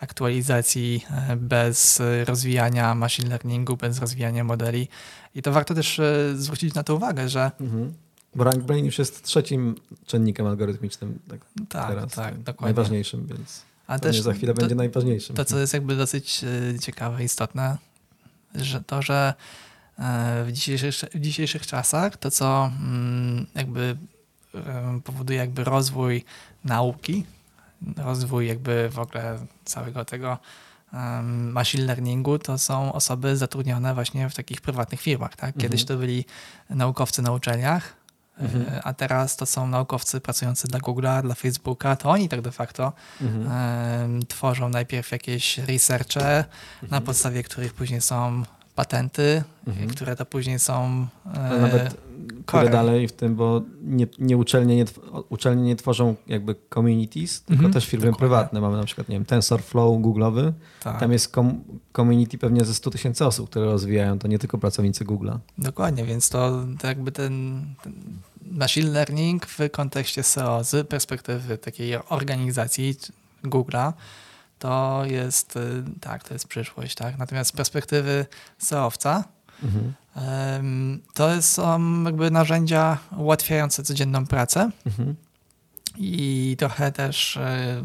aktualizacji e, bez rozwijania machine learningu, bez rozwijania modeli. I to warto też zwrócić na to uwagę, że Mhm. Bo RankBrain już jest trzecim czynnikiem algorytmicznym tak tak, teraz. tak, dokładnie. Najważniejszym, więc A też za chwilę to- będzie najważniejszym. To, co jest jakby dosyć e, ciekawe, istotne, że to, że e, w dzisiejszych, w dzisiejszych czasach to, co mm, jakby e, powoduje jakby rozwój nauki, rozwój jakby w ogóle całego tego machine learningu, to są osoby zatrudnione właśnie w takich prywatnych firmach. Tak? Kiedyś Mhm. to byli naukowcy na uczelniach, Mhm. a teraz to są naukowcy pracujący dla Google'a, dla Facebooka, to oni tak de facto Mhm. tworzą najpierw jakieś researche, na podstawie których później są patenty, Mhm. które to później są e, nawet. Pójdę dalej w tym, bo nie, nie uczelnie, nie, uczelnie nie tworzą jakby communities, tylko Mhm, też firmy dokładnie. prywatne. Mamy na przykład, nie wiem, TensorFlow Google'owy. tak, Tam jest com- community pewnie ze 100 tysięcy osób, które rozwijają. To nie tylko pracownicy Google'a. Dokładnie, więc to, to jakby ten, ten machine learning w kontekście SEO z perspektywy takiej organizacji Google'a to jest y, tak, to jest przyszłość, tak. Natomiast z perspektywy SEOwca Mhm. to są jakby narzędzia ułatwiające codzienną pracę. Mhm. I trochę też e,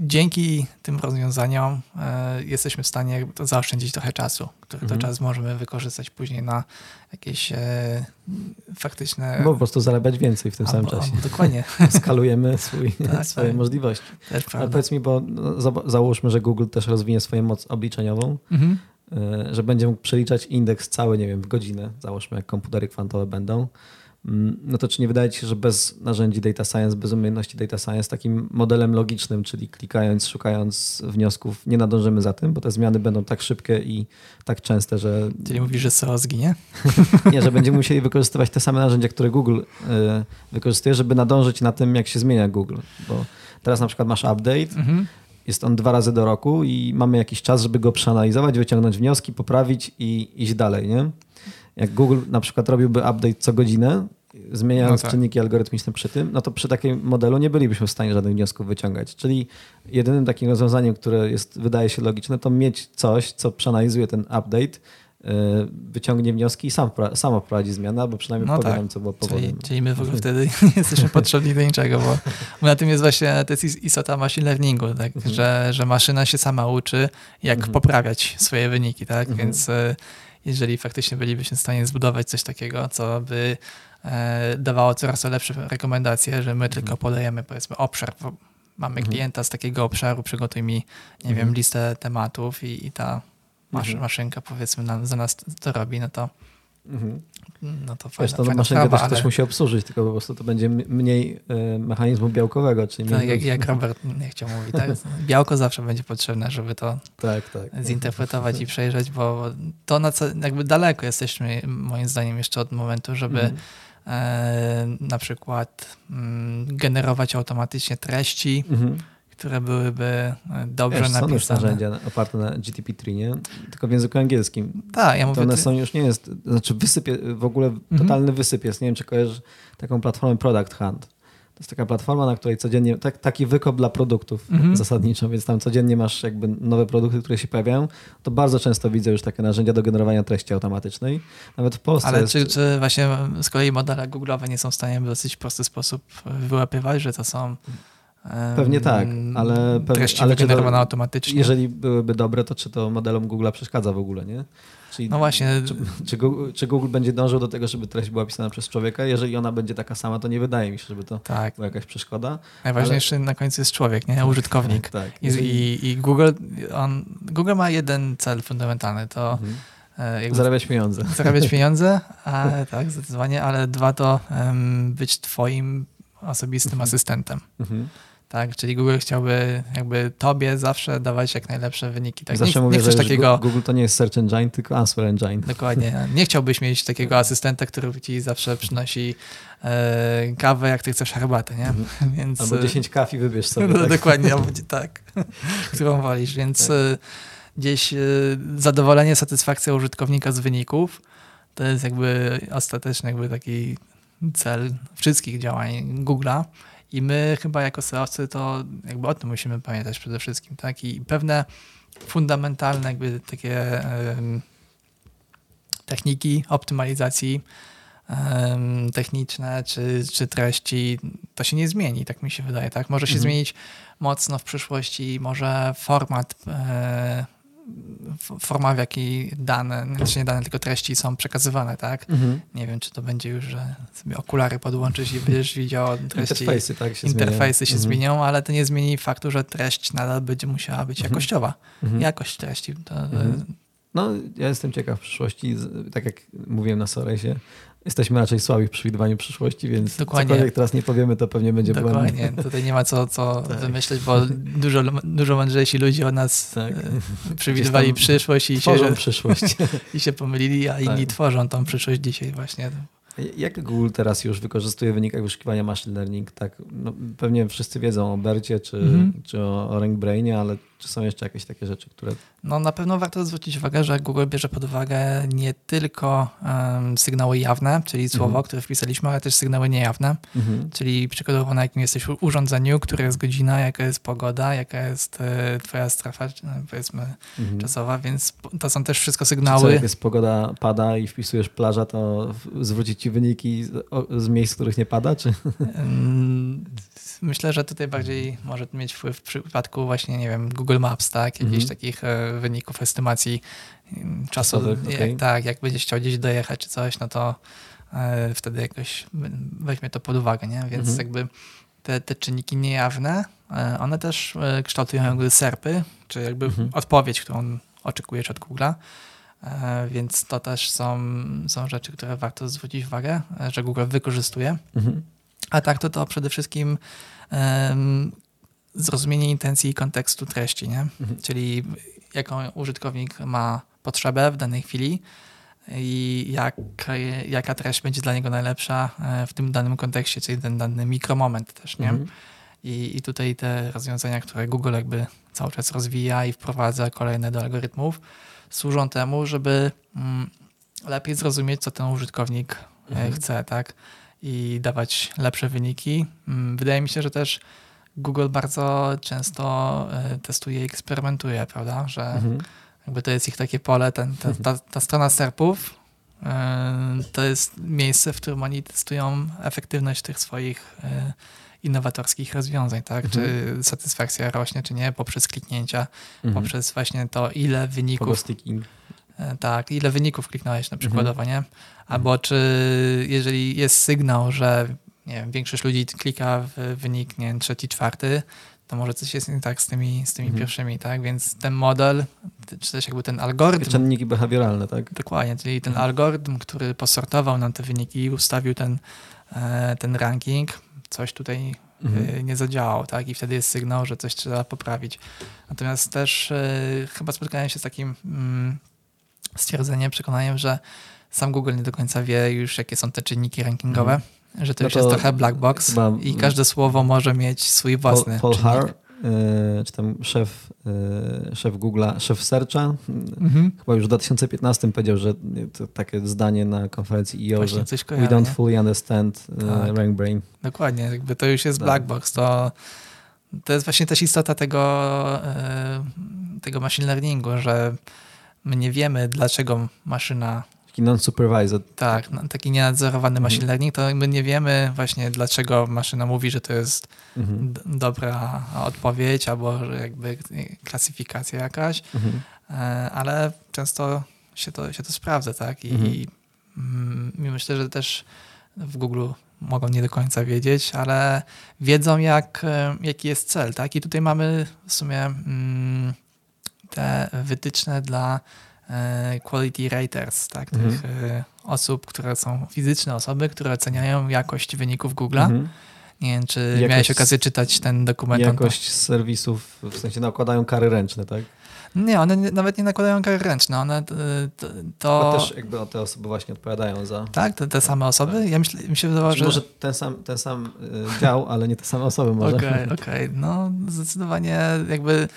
dzięki tym rozwiązaniom e, jesteśmy w stanie zaoszczędzić trochę czasu, który Mhm. to czas możemy wykorzystać później na jakieś e, faktyczne. Bo po prostu zarabiać więcej w tym samym czasie. Dokładnie, *laughs* Skalujemy swój, Tak, swoje tak. możliwości. Ale powiedz mi, bo no, za- załóżmy, że Google też rozwinie swoją moc obliczeniową, Mhm. y, że będzie mógł przeliczać indeks cały, nie wiem, w godzinę, załóżmy jak komputery kwantowe będą, no to czy nie wydaje ci się, że bez narzędzi data science, bez umiejętności data science, takim modelem logicznym, czyli klikając, szukając wniosków, nie nadążymy za tym, bo te zmiany będą tak szybkie i tak częste, że... Czyli mówisz, że SEO zginie? *laughs* nie, że będziemy musieli wykorzystywać te same narzędzia, które Google y, wykorzystuje, żeby nadążyć na tym, jak się zmienia Google. Bo teraz na przykład masz update, mhm. jest on dwa razy do roku i mamy jakiś czas, żeby go przeanalizować, wyciągnąć wnioski, poprawić i iść dalej, nie? Jak Google na przykład robiłby update co godzinę, zmieniając no tak. czynniki algorytmiczne przy tym, no to przy takim modelu nie bylibyśmy w stanie żadnych wniosków wyciągać. Czyli jedynym takim rozwiązaniem, które jest, wydaje się logiczne, to mieć coś, co przeanalizuje ten update, y, wyciągnie wnioski i sam, samo wprowadzi zmianę, albo przynajmniej no powie tak. co było powodem. Czyli, czyli my w ogóle wtedy *laughs* nie jesteśmy potrzebni do niczego, bo na tym jest właśnie, to jest istota machine learningu, tak? Mhm. że, że maszyna się sama uczy, jak mhm. poprawiać swoje wyniki, tak? Mhm. Więc y, jeżeli faktycznie bylibyśmy w stanie zbudować coś takiego, co by e, dawało coraz lepsze rekomendacje, że my tylko mhm. podajemy powiedzmy obszar, mamy mhm. klienta z takiego obszaru, przygotuj mi, nie mhm. wiem, listę tematów i, i ta masz, maszynka powiedzmy nam, za nas to robi, no to Mhm. No to fajna, Wiesz, to fajna maszynkę sprawa, też ale... musi obsłużyć, tylko po prostu to będzie mniej y, mechanizmu białkowego. Czyli tak, jak, jak Robert nie chciał mówić, tak? *laughs* białko zawsze będzie potrzebne, żeby to tak, tak. zinterpretować i *laughs* przejrzeć, bo to na co, jakby daleko jesteśmy moim zdaniem jeszcze od momentu, żeby mhm. e, na przykład m, mm, generować automatycznie treści, mhm które byłyby e, dobrze Wiesz, napisane. Są już narzędzia oparte na GTP3, nie? Tylko w języku angielskim. Tak, ja mówię... To one są już nie jest, znaczy wysyp, w ogóle mhm. totalny wysyp jest. Nie wiem, czy kojarzysz taką platformę Product Hunt. To jest taka platforma, na której codziennie, tak, taki wykop dla produktów mhm. zasadniczo, więc tam codziennie masz jakby nowe produkty, które się pojawiają. To bardzo często widzę już takie narzędzia do generowania treści automatycznej. Nawet w Polsce Ale jest... czy, czy właśnie z kolei modele Google'owe nie są w stanie w dosyć prosty sposób wyłapywać, że to są Pewnie tak, ale, pewnie, ale czy to, automatycznie. Jeżeli byłyby dobre, to czy to modelom Google przeszkadza w ogóle, nie? Czyli no właśnie. Czy, czy, Google, czy, Google, będzie dążył do tego, żeby treść była pisana przez człowieka? Jeżeli ona będzie taka sama, to nie wydaje mi się, żeby to tak. była jakaś przeszkoda. Najważniejszy ale... na końcu jest człowiek, nie? Użytkownik. tak. I, i, I, Google, on, Google ma jeden cel fundamentalny, to mhm. E, jakby zarabiać pieniądze. Zarabiać *laughs* pieniądze, a, tak, zdecydowanie, ale dwa to um, być twoim osobistym mhm. asystentem. Mhm tak? Czyli Google chciałby jakby tobie zawsze dawać jak najlepsze wyniki. Tak? Zawsze nie, mówię, nie chcesz takiego... Google to nie jest search engine, tylko answer engine. Dokładnie. *laughs* Nie chciałbyś mieć takiego asystenta, który ci zawsze przynosi e, kawę, jak ty chcesz herbatę, nie? Mhm. *laughs* Więc, albo 10 kaw i wybierz sobie. No, tak? Dokładnie, albo *laughs* tak, którą wolisz. Więc tak. E, gdzieś e, zadowolenie, satysfakcja użytkownika z wyników to jest jakby ostateczny jakby taki cel wszystkich działań Google'a. I my chyba jako SEOcy to jakby o tym musimy pamiętać przede wszystkim, tak? I pewne fundamentalne jakby takie um, techniki optymalizacji um, techniczne czy, czy treści, to się nie zmieni, tak mi się wydaje, tak? Może się mhm. zmienić mocno w przyszłości, może format e, forma, w jakiej dane, znaczy nie dane, tylko treści są przekazywane, tak? Mhm. Nie wiem, czy to będzie już, że sobie okulary podłączyć i będziesz *laughs* widział treści. Interfejsy, tak, się Interfejsy się mhm. zmienią, ale to nie zmieni faktu, że treść nadal będzie musiała być mhm. jakościowa. Mhm. Jakość treści. To, mhm. No, ja jestem ciekaw w przyszłości, tak jak mówiłem na Soresie, Jesteśmy raczej słabi w przewidywaniu przyszłości, więc Dokładnie. cokolwiek teraz nie powiemy, to pewnie będzie Dokładnie. Błędne. Tutaj nie ma co, co *laughs* tak. wymyśleć, bo dużo, dużo mądrzejsi ludzie od nas tak. E, przewidywali przyszłość i się, przyszłość. *laughs* i się pomylili, a inni tak. tworzą tą przyszłość dzisiaj właśnie. Jak Google teraz już wykorzystuje w wynikach wyszukiwania machine learning? Tak, no, pewnie wszyscy wiedzą o Bercie czy, mm -hmm. czy o, o RankBrainie, ale czy są jeszcze jakieś takie rzeczy, które. No na pewno warto zwrócić uwagę, że Google bierze pod uwagę nie tylko um, sygnały jawne, czyli słowo, -hmm. które wpisaliśmy, ale też sygnały niejawne, -hmm. czyli przykładowo na jakim jesteś urządzeniu, która jest godzina, jaka jest pogoda, jaka jest e, twoja strefa, powiedzmy, mm -hmm. czasowa, więc to są też wszystko sygnały. Co, jak jest pogoda, pada i wpisujesz plaża, to zwrócić ci wyniki z, z miejsc, w których nie pada, czy? Myślę, że tutaj bardziej może mieć wpływ w przypadku właśnie, nie wiem, Google Maps, tak? Jakichś mhm. takich e, wyników estymacji mm, czasu. Okay. Jak, tak, jak będziesz chciał gdzieś dojechać czy coś, no to e, wtedy jakoś weźmie to pod uwagę, nie? Więc mhm. jakby te, te czynniki niejawne, e, one też kształtują jakby serpy, czy jakby mhm. odpowiedź, którą oczekujesz od Google'a. Więc to też są, są rzeczy, które warto zwrócić uwagę, że Google wykorzystuje. Mhm. A tak to to przede wszystkim zrozumienie intencji i kontekstu treści, nie? Mhm. czyli jaką użytkownik ma potrzebę w danej chwili i jak, jaka treść będzie dla niego najlepsza e, w tym danym kontekście, czyli ten dany mikromoment też. Nie? Mhm. I, I tutaj te rozwiązania, które Google jakby cały czas rozwija i wprowadza kolejne do algorytmów, służą temu, żeby mm, lepiej zrozumieć, co ten użytkownik e, Mhm. chce, tak? I dawać lepsze wyniki. Mm, Wydaje mi się, że też Google bardzo często e, testuje i eksperymentuje, prawda? Że Mhm. jakby to jest ich takie pole, ten, ten, ta, ta strona SERPów e, to jest miejsce, w którym oni testują efektywność tych swoich e, innowatorskich rozwiązań, tak? Czy satysfakcja rośnie, czy nie, poprzez kliknięcia, Mhm. poprzez właśnie to, ile wyników Tak, ile wyników kliknąłeś na przykładowo, Mhm. nie? Albo czy jeżeli jest sygnał, że nie wiem, większość ludzi klika w wynik, nie wiem, trzeci, czwarty, to może coś jest nie tak z tymi, z tymi Mhm. pierwszymi, tak? Więc ten model, czy też jakby ten algorytm, Czynniki behawioralne, tak? dokładnie, czyli ten Mhm. algorytm, który posortował nam te wyniki i ustawił ten, e, ten ranking, coś tutaj Mhm. y, nie zadziałał, tak? I wtedy jest sygnał, że coś trzeba poprawić. Natomiast też y, chyba spotkałem się z takim mm, stwierdzeniem, przekonaniem, że sam Google nie do końca wie już, jakie są te czynniki rankingowe, że to No już to jest trochę black box i każde słowo może mieć swój własny Paul, Paul. Har, y, czy tam szef, y, szef Google'a, szef Searcha, Mhm. chyba już w 2015 powiedział, że to takie zdanie na konferencji Właśnie że coś we don't nie? fully understand y, Tak. rank brain. Dokładnie, jakby to już jest Tak. black box. To, to jest właśnie też istota tego, e, tego machine learningu, że my nie wiemy, dlaczego maszyna Taki non-supervised. Tak, no, taki nienadzorowany Mhm. machine learning, to my nie wiemy właśnie dlaczego maszyna mówi, że to jest Mhm. dobra odpowiedź albo jakby klasyfikacja jakaś, Mhm. e, ale często się to, się to sprawdza, tak? I Mhm. mm, i myślę, że też w Google mogą nie do końca wiedzieć, ale wiedzą jak, e, jaki jest cel, tak? I tutaj mamy w sumie mm, te wytyczne dla quality raters, tak? Tych Mhm. e, osób, które są fizyczne osoby, które oceniają jakość wyników Google'a. Mhm. Nie wiem, czy Jakość- miałeś okazję czytać ten dokument. Jakość serwisów, w sensie nakładają kary ręczne, tak? Nie, one nie, nawet nie nakładają kar ręczne. One to, to, To to też jakby te osoby właśnie odpowiadają za... tak, to te same osoby. Ja myślę, mi się wydawało, Czy że Może ten sam, ten sam dział, ale nie te same osoby może. Okej, okej. No zdecydowanie jakby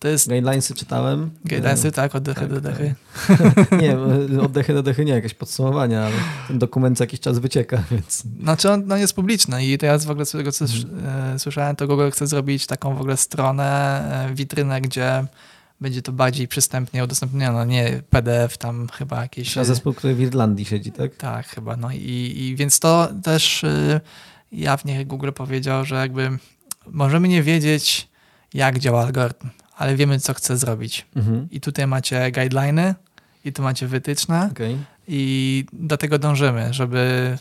to jest Guidelinesy czytałem. guidance, tak, od dechy tak, do tak. dechy. *laughs* Nie, od dechy do dechy nie, jakieś podsumowania, ale ten dokument co jakiś czas wycieka, *laughs* więc... Znaczy on no, jest publiczny i teraz w ogóle z tego, co Mhm. e, słyszałem, to Google chce zrobić taką w ogóle stronę, e, witrynę, gdzie będzie to bardziej przystępnie udostępnione, nie PDF tam chyba jakieś... A zespół, który w Irlandii siedzi, tak? Tak, chyba. No i, i więc to też y, jawnie Google powiedział, że jakby możemy nie wiedzieć, jak działa algorytm, ale wiemy, co chce zrobić. Mhm. I tutaj macie guideliny, i tu macie wytyczne, Okej. i do tego dążymy, żeby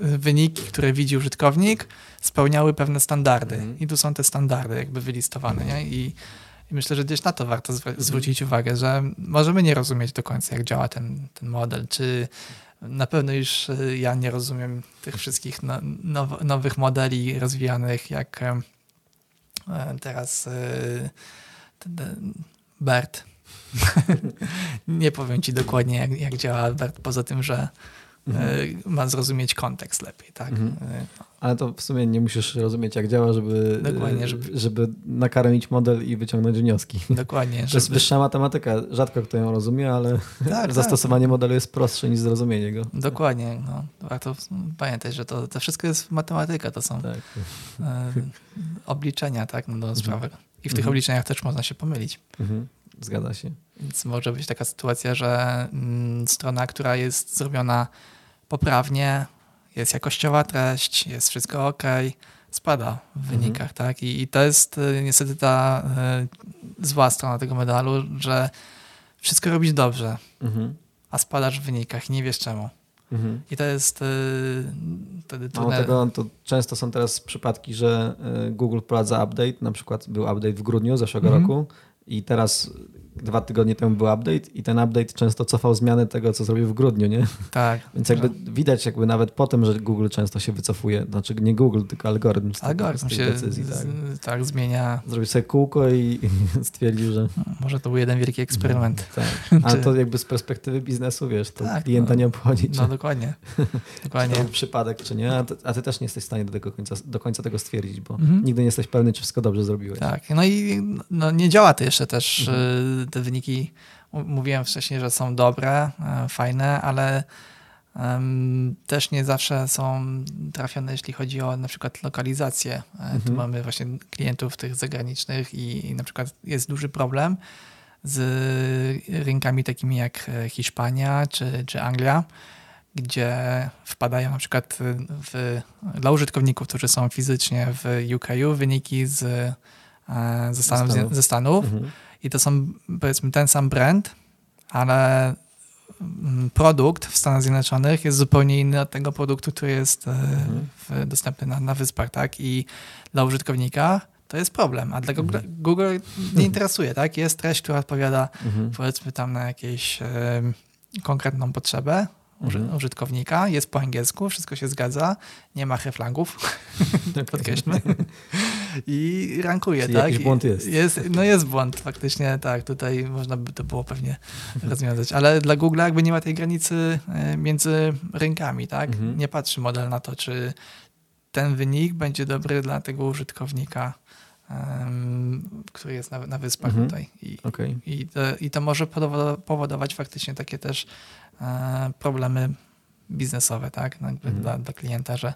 wyniki, które widzi użytkownik, spełniały pewne standardy. Mhm. I tu są te standardy jakby wylistowane. Nie? I, I myślę, że gdzieś na to warto Mhm. zwa- zwrócić uwagę, że możemy nie rozumieć do końca, jak działa ten, ten model, czy na pewno już y, ja nie rozumiem tych wszystkich no, now, nowych modeli rozwijanych, jak e, teraz y, ten, ten BERT. *laughs* nie powiem ci dokładnie, jak, jak działa BERT, poza tym, że y, ma zrozumieć kontekst lepiej, tak? Mhm. Y, Ale to w sumie nie musisz rozumieć, jak działa, żeby, Dokładnie, e, żeby- żeby nakarmić model i wyciągnąć wnioski. Dokładnie. To jest żeby- wyższa matematyka. Rzadko kto ją rozumie, ale tak, *laughs* zastosowanie modelu jest prostsze niż zrozumienie go. Dokładnie. No, warto pamiętać, że to, to wszystko jest matematyka, to są Tak. e, obliczenia, tak, no, do sprawy. I w tych Mhm. obliczeniach też można się pomylić. Mhm. Zgadza się. Więc może być taka sytuacja, że mm, strona, która jest zrobiona poprawnie, jest jakościowa treść, jest wszystko ok, spada w Mhm. wynikach, tak? I, I to jest y, niestety ta y, zła strona tego medalu, że wszystko robisz dobrze, Mhm. a spadasz w wynikach i nie wiesz czemu. Mhm. I to jest y, wtedy Mało trudne. tego, to często są teraz przypadki, że y, Google wprowadza update, na przykład był update w grudniu zeszłego Mhm. roku I teraz dwa tygodnie temu był update i ten update często cofał zmiany tego, co zrobił w grudniu, nie? Tak. *laughs* Więc jakby widać jakby nawet po tym, że Google często się wycofuje, znaczy nie Google, tylko algorytm z, Algorytm z się decyzji. z, Tak. tak zmienia. Zrobił sobie kółko i, i *laughs* stwierdził, że... Może to był jeden wielki eksperyment. Tak. Ale Czy- to *laughs* jakby z perspektywy biznesu, wiesz, to Tak, klienta no. nie obchodzi, czy, No dokładnie. czy Dokładnie. to był przypadek, czy nie, a ty, a ty też nie jesteś w stanie do, tego końca, do końca tego stwierdzić, bo Mhm. nigdy nie jesteś pewny, czy wszystko dobrze zrobiłeś. Tak, no i no, nie działa to jeszcze też. Mhm. Te wyniki, mówiłem wcześniej, że są dobre, e, fajne, ale też nie zawsze są trafione, jeśli chodzi o na przykład lokalizację. E, Tu Mhm. mamy właśnie klientów tych zagranicznych i, i na przykład jest duży problem z rynkami takimi jak e, Hiszpania czy, czy Anglia, gdzie wpadają na przykład w, dla użytkowników, którzy są fizycznie w UK, wyniki z, ze Stanów, Stanów. ze Stanów Mhm. I to są powiedzmy ten sam brand, ale mm, produkt w Stanach Zjednoczonych jest zupełnie inny od tego produktu, który jest e, Mhm. w, dostępny na, na wyspach, tak? I dla użytkownika to jest problem, a dla Google, Google nie interesuje, tak? Jest treść, która odpowiada Mhm. powiedzmy tam na jakąś em, konkretną potrzebę Mhm. użytkownika, jest po angielsku, wszystko się zgadza, nie ma reflangów, *laughs* podkreślmy. *laughs* I rankuje, Czyli tak? jakiś błąd jest. jest. No jest błąd, faktycznie tak, tutaj można by to było pewnie *laughs* rozwiązać, ale dla Google jakby nie ma tej granicy e, między rynkami, tak? Mhm. Nie patrzy model na to, czy ten wynik będzie dobry dla tego użytkownika, który jest na, na wyspach Mhm. tutaj. I, Okej. i to, I to może powodo- powodować faktycznie takie też problemy biznesowe, tak? No, Mhm. dla, dla klienta, że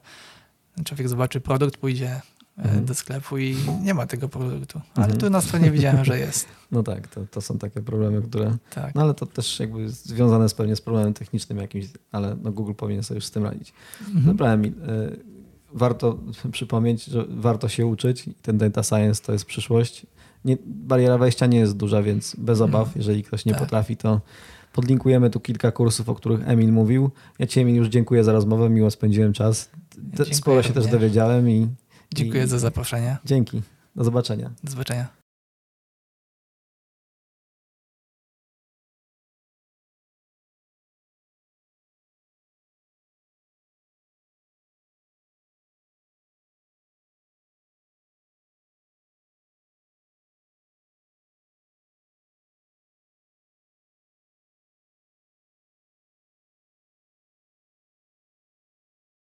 człowiek zobaczy produkt, pójdzie e, Mhm. do sklepu i nie ma tego produktu. Ale Mhm. tu na stronie widziałem, że jest. *laughs* No tak, to, to są takie problemy, które... Tak. No ale to też jakby związane jest pewnie z problemem technicznym jakimś, ale no Google powinien sobie już z tym radzić. Mhm. Dobra, Emil, warto *laughs* przypomnieć, że warto się uczyć ten data science to jest przyszłość. Nie, bariera wejścia nie jest duża, więc bez Mhm. obaw, jeżeli ktoś nie Tak. potrafi, to podlinkujemy tu kilka kursów, o których Emil mówił. Ja Ci Emil już dziękuję za rozmowę, miło spędziłem czas. Te, sporo się też również. dowiedziałem i Dziękuję i- za zaproszenie. dzięki. Do zobaczenia. Do zobaczenia.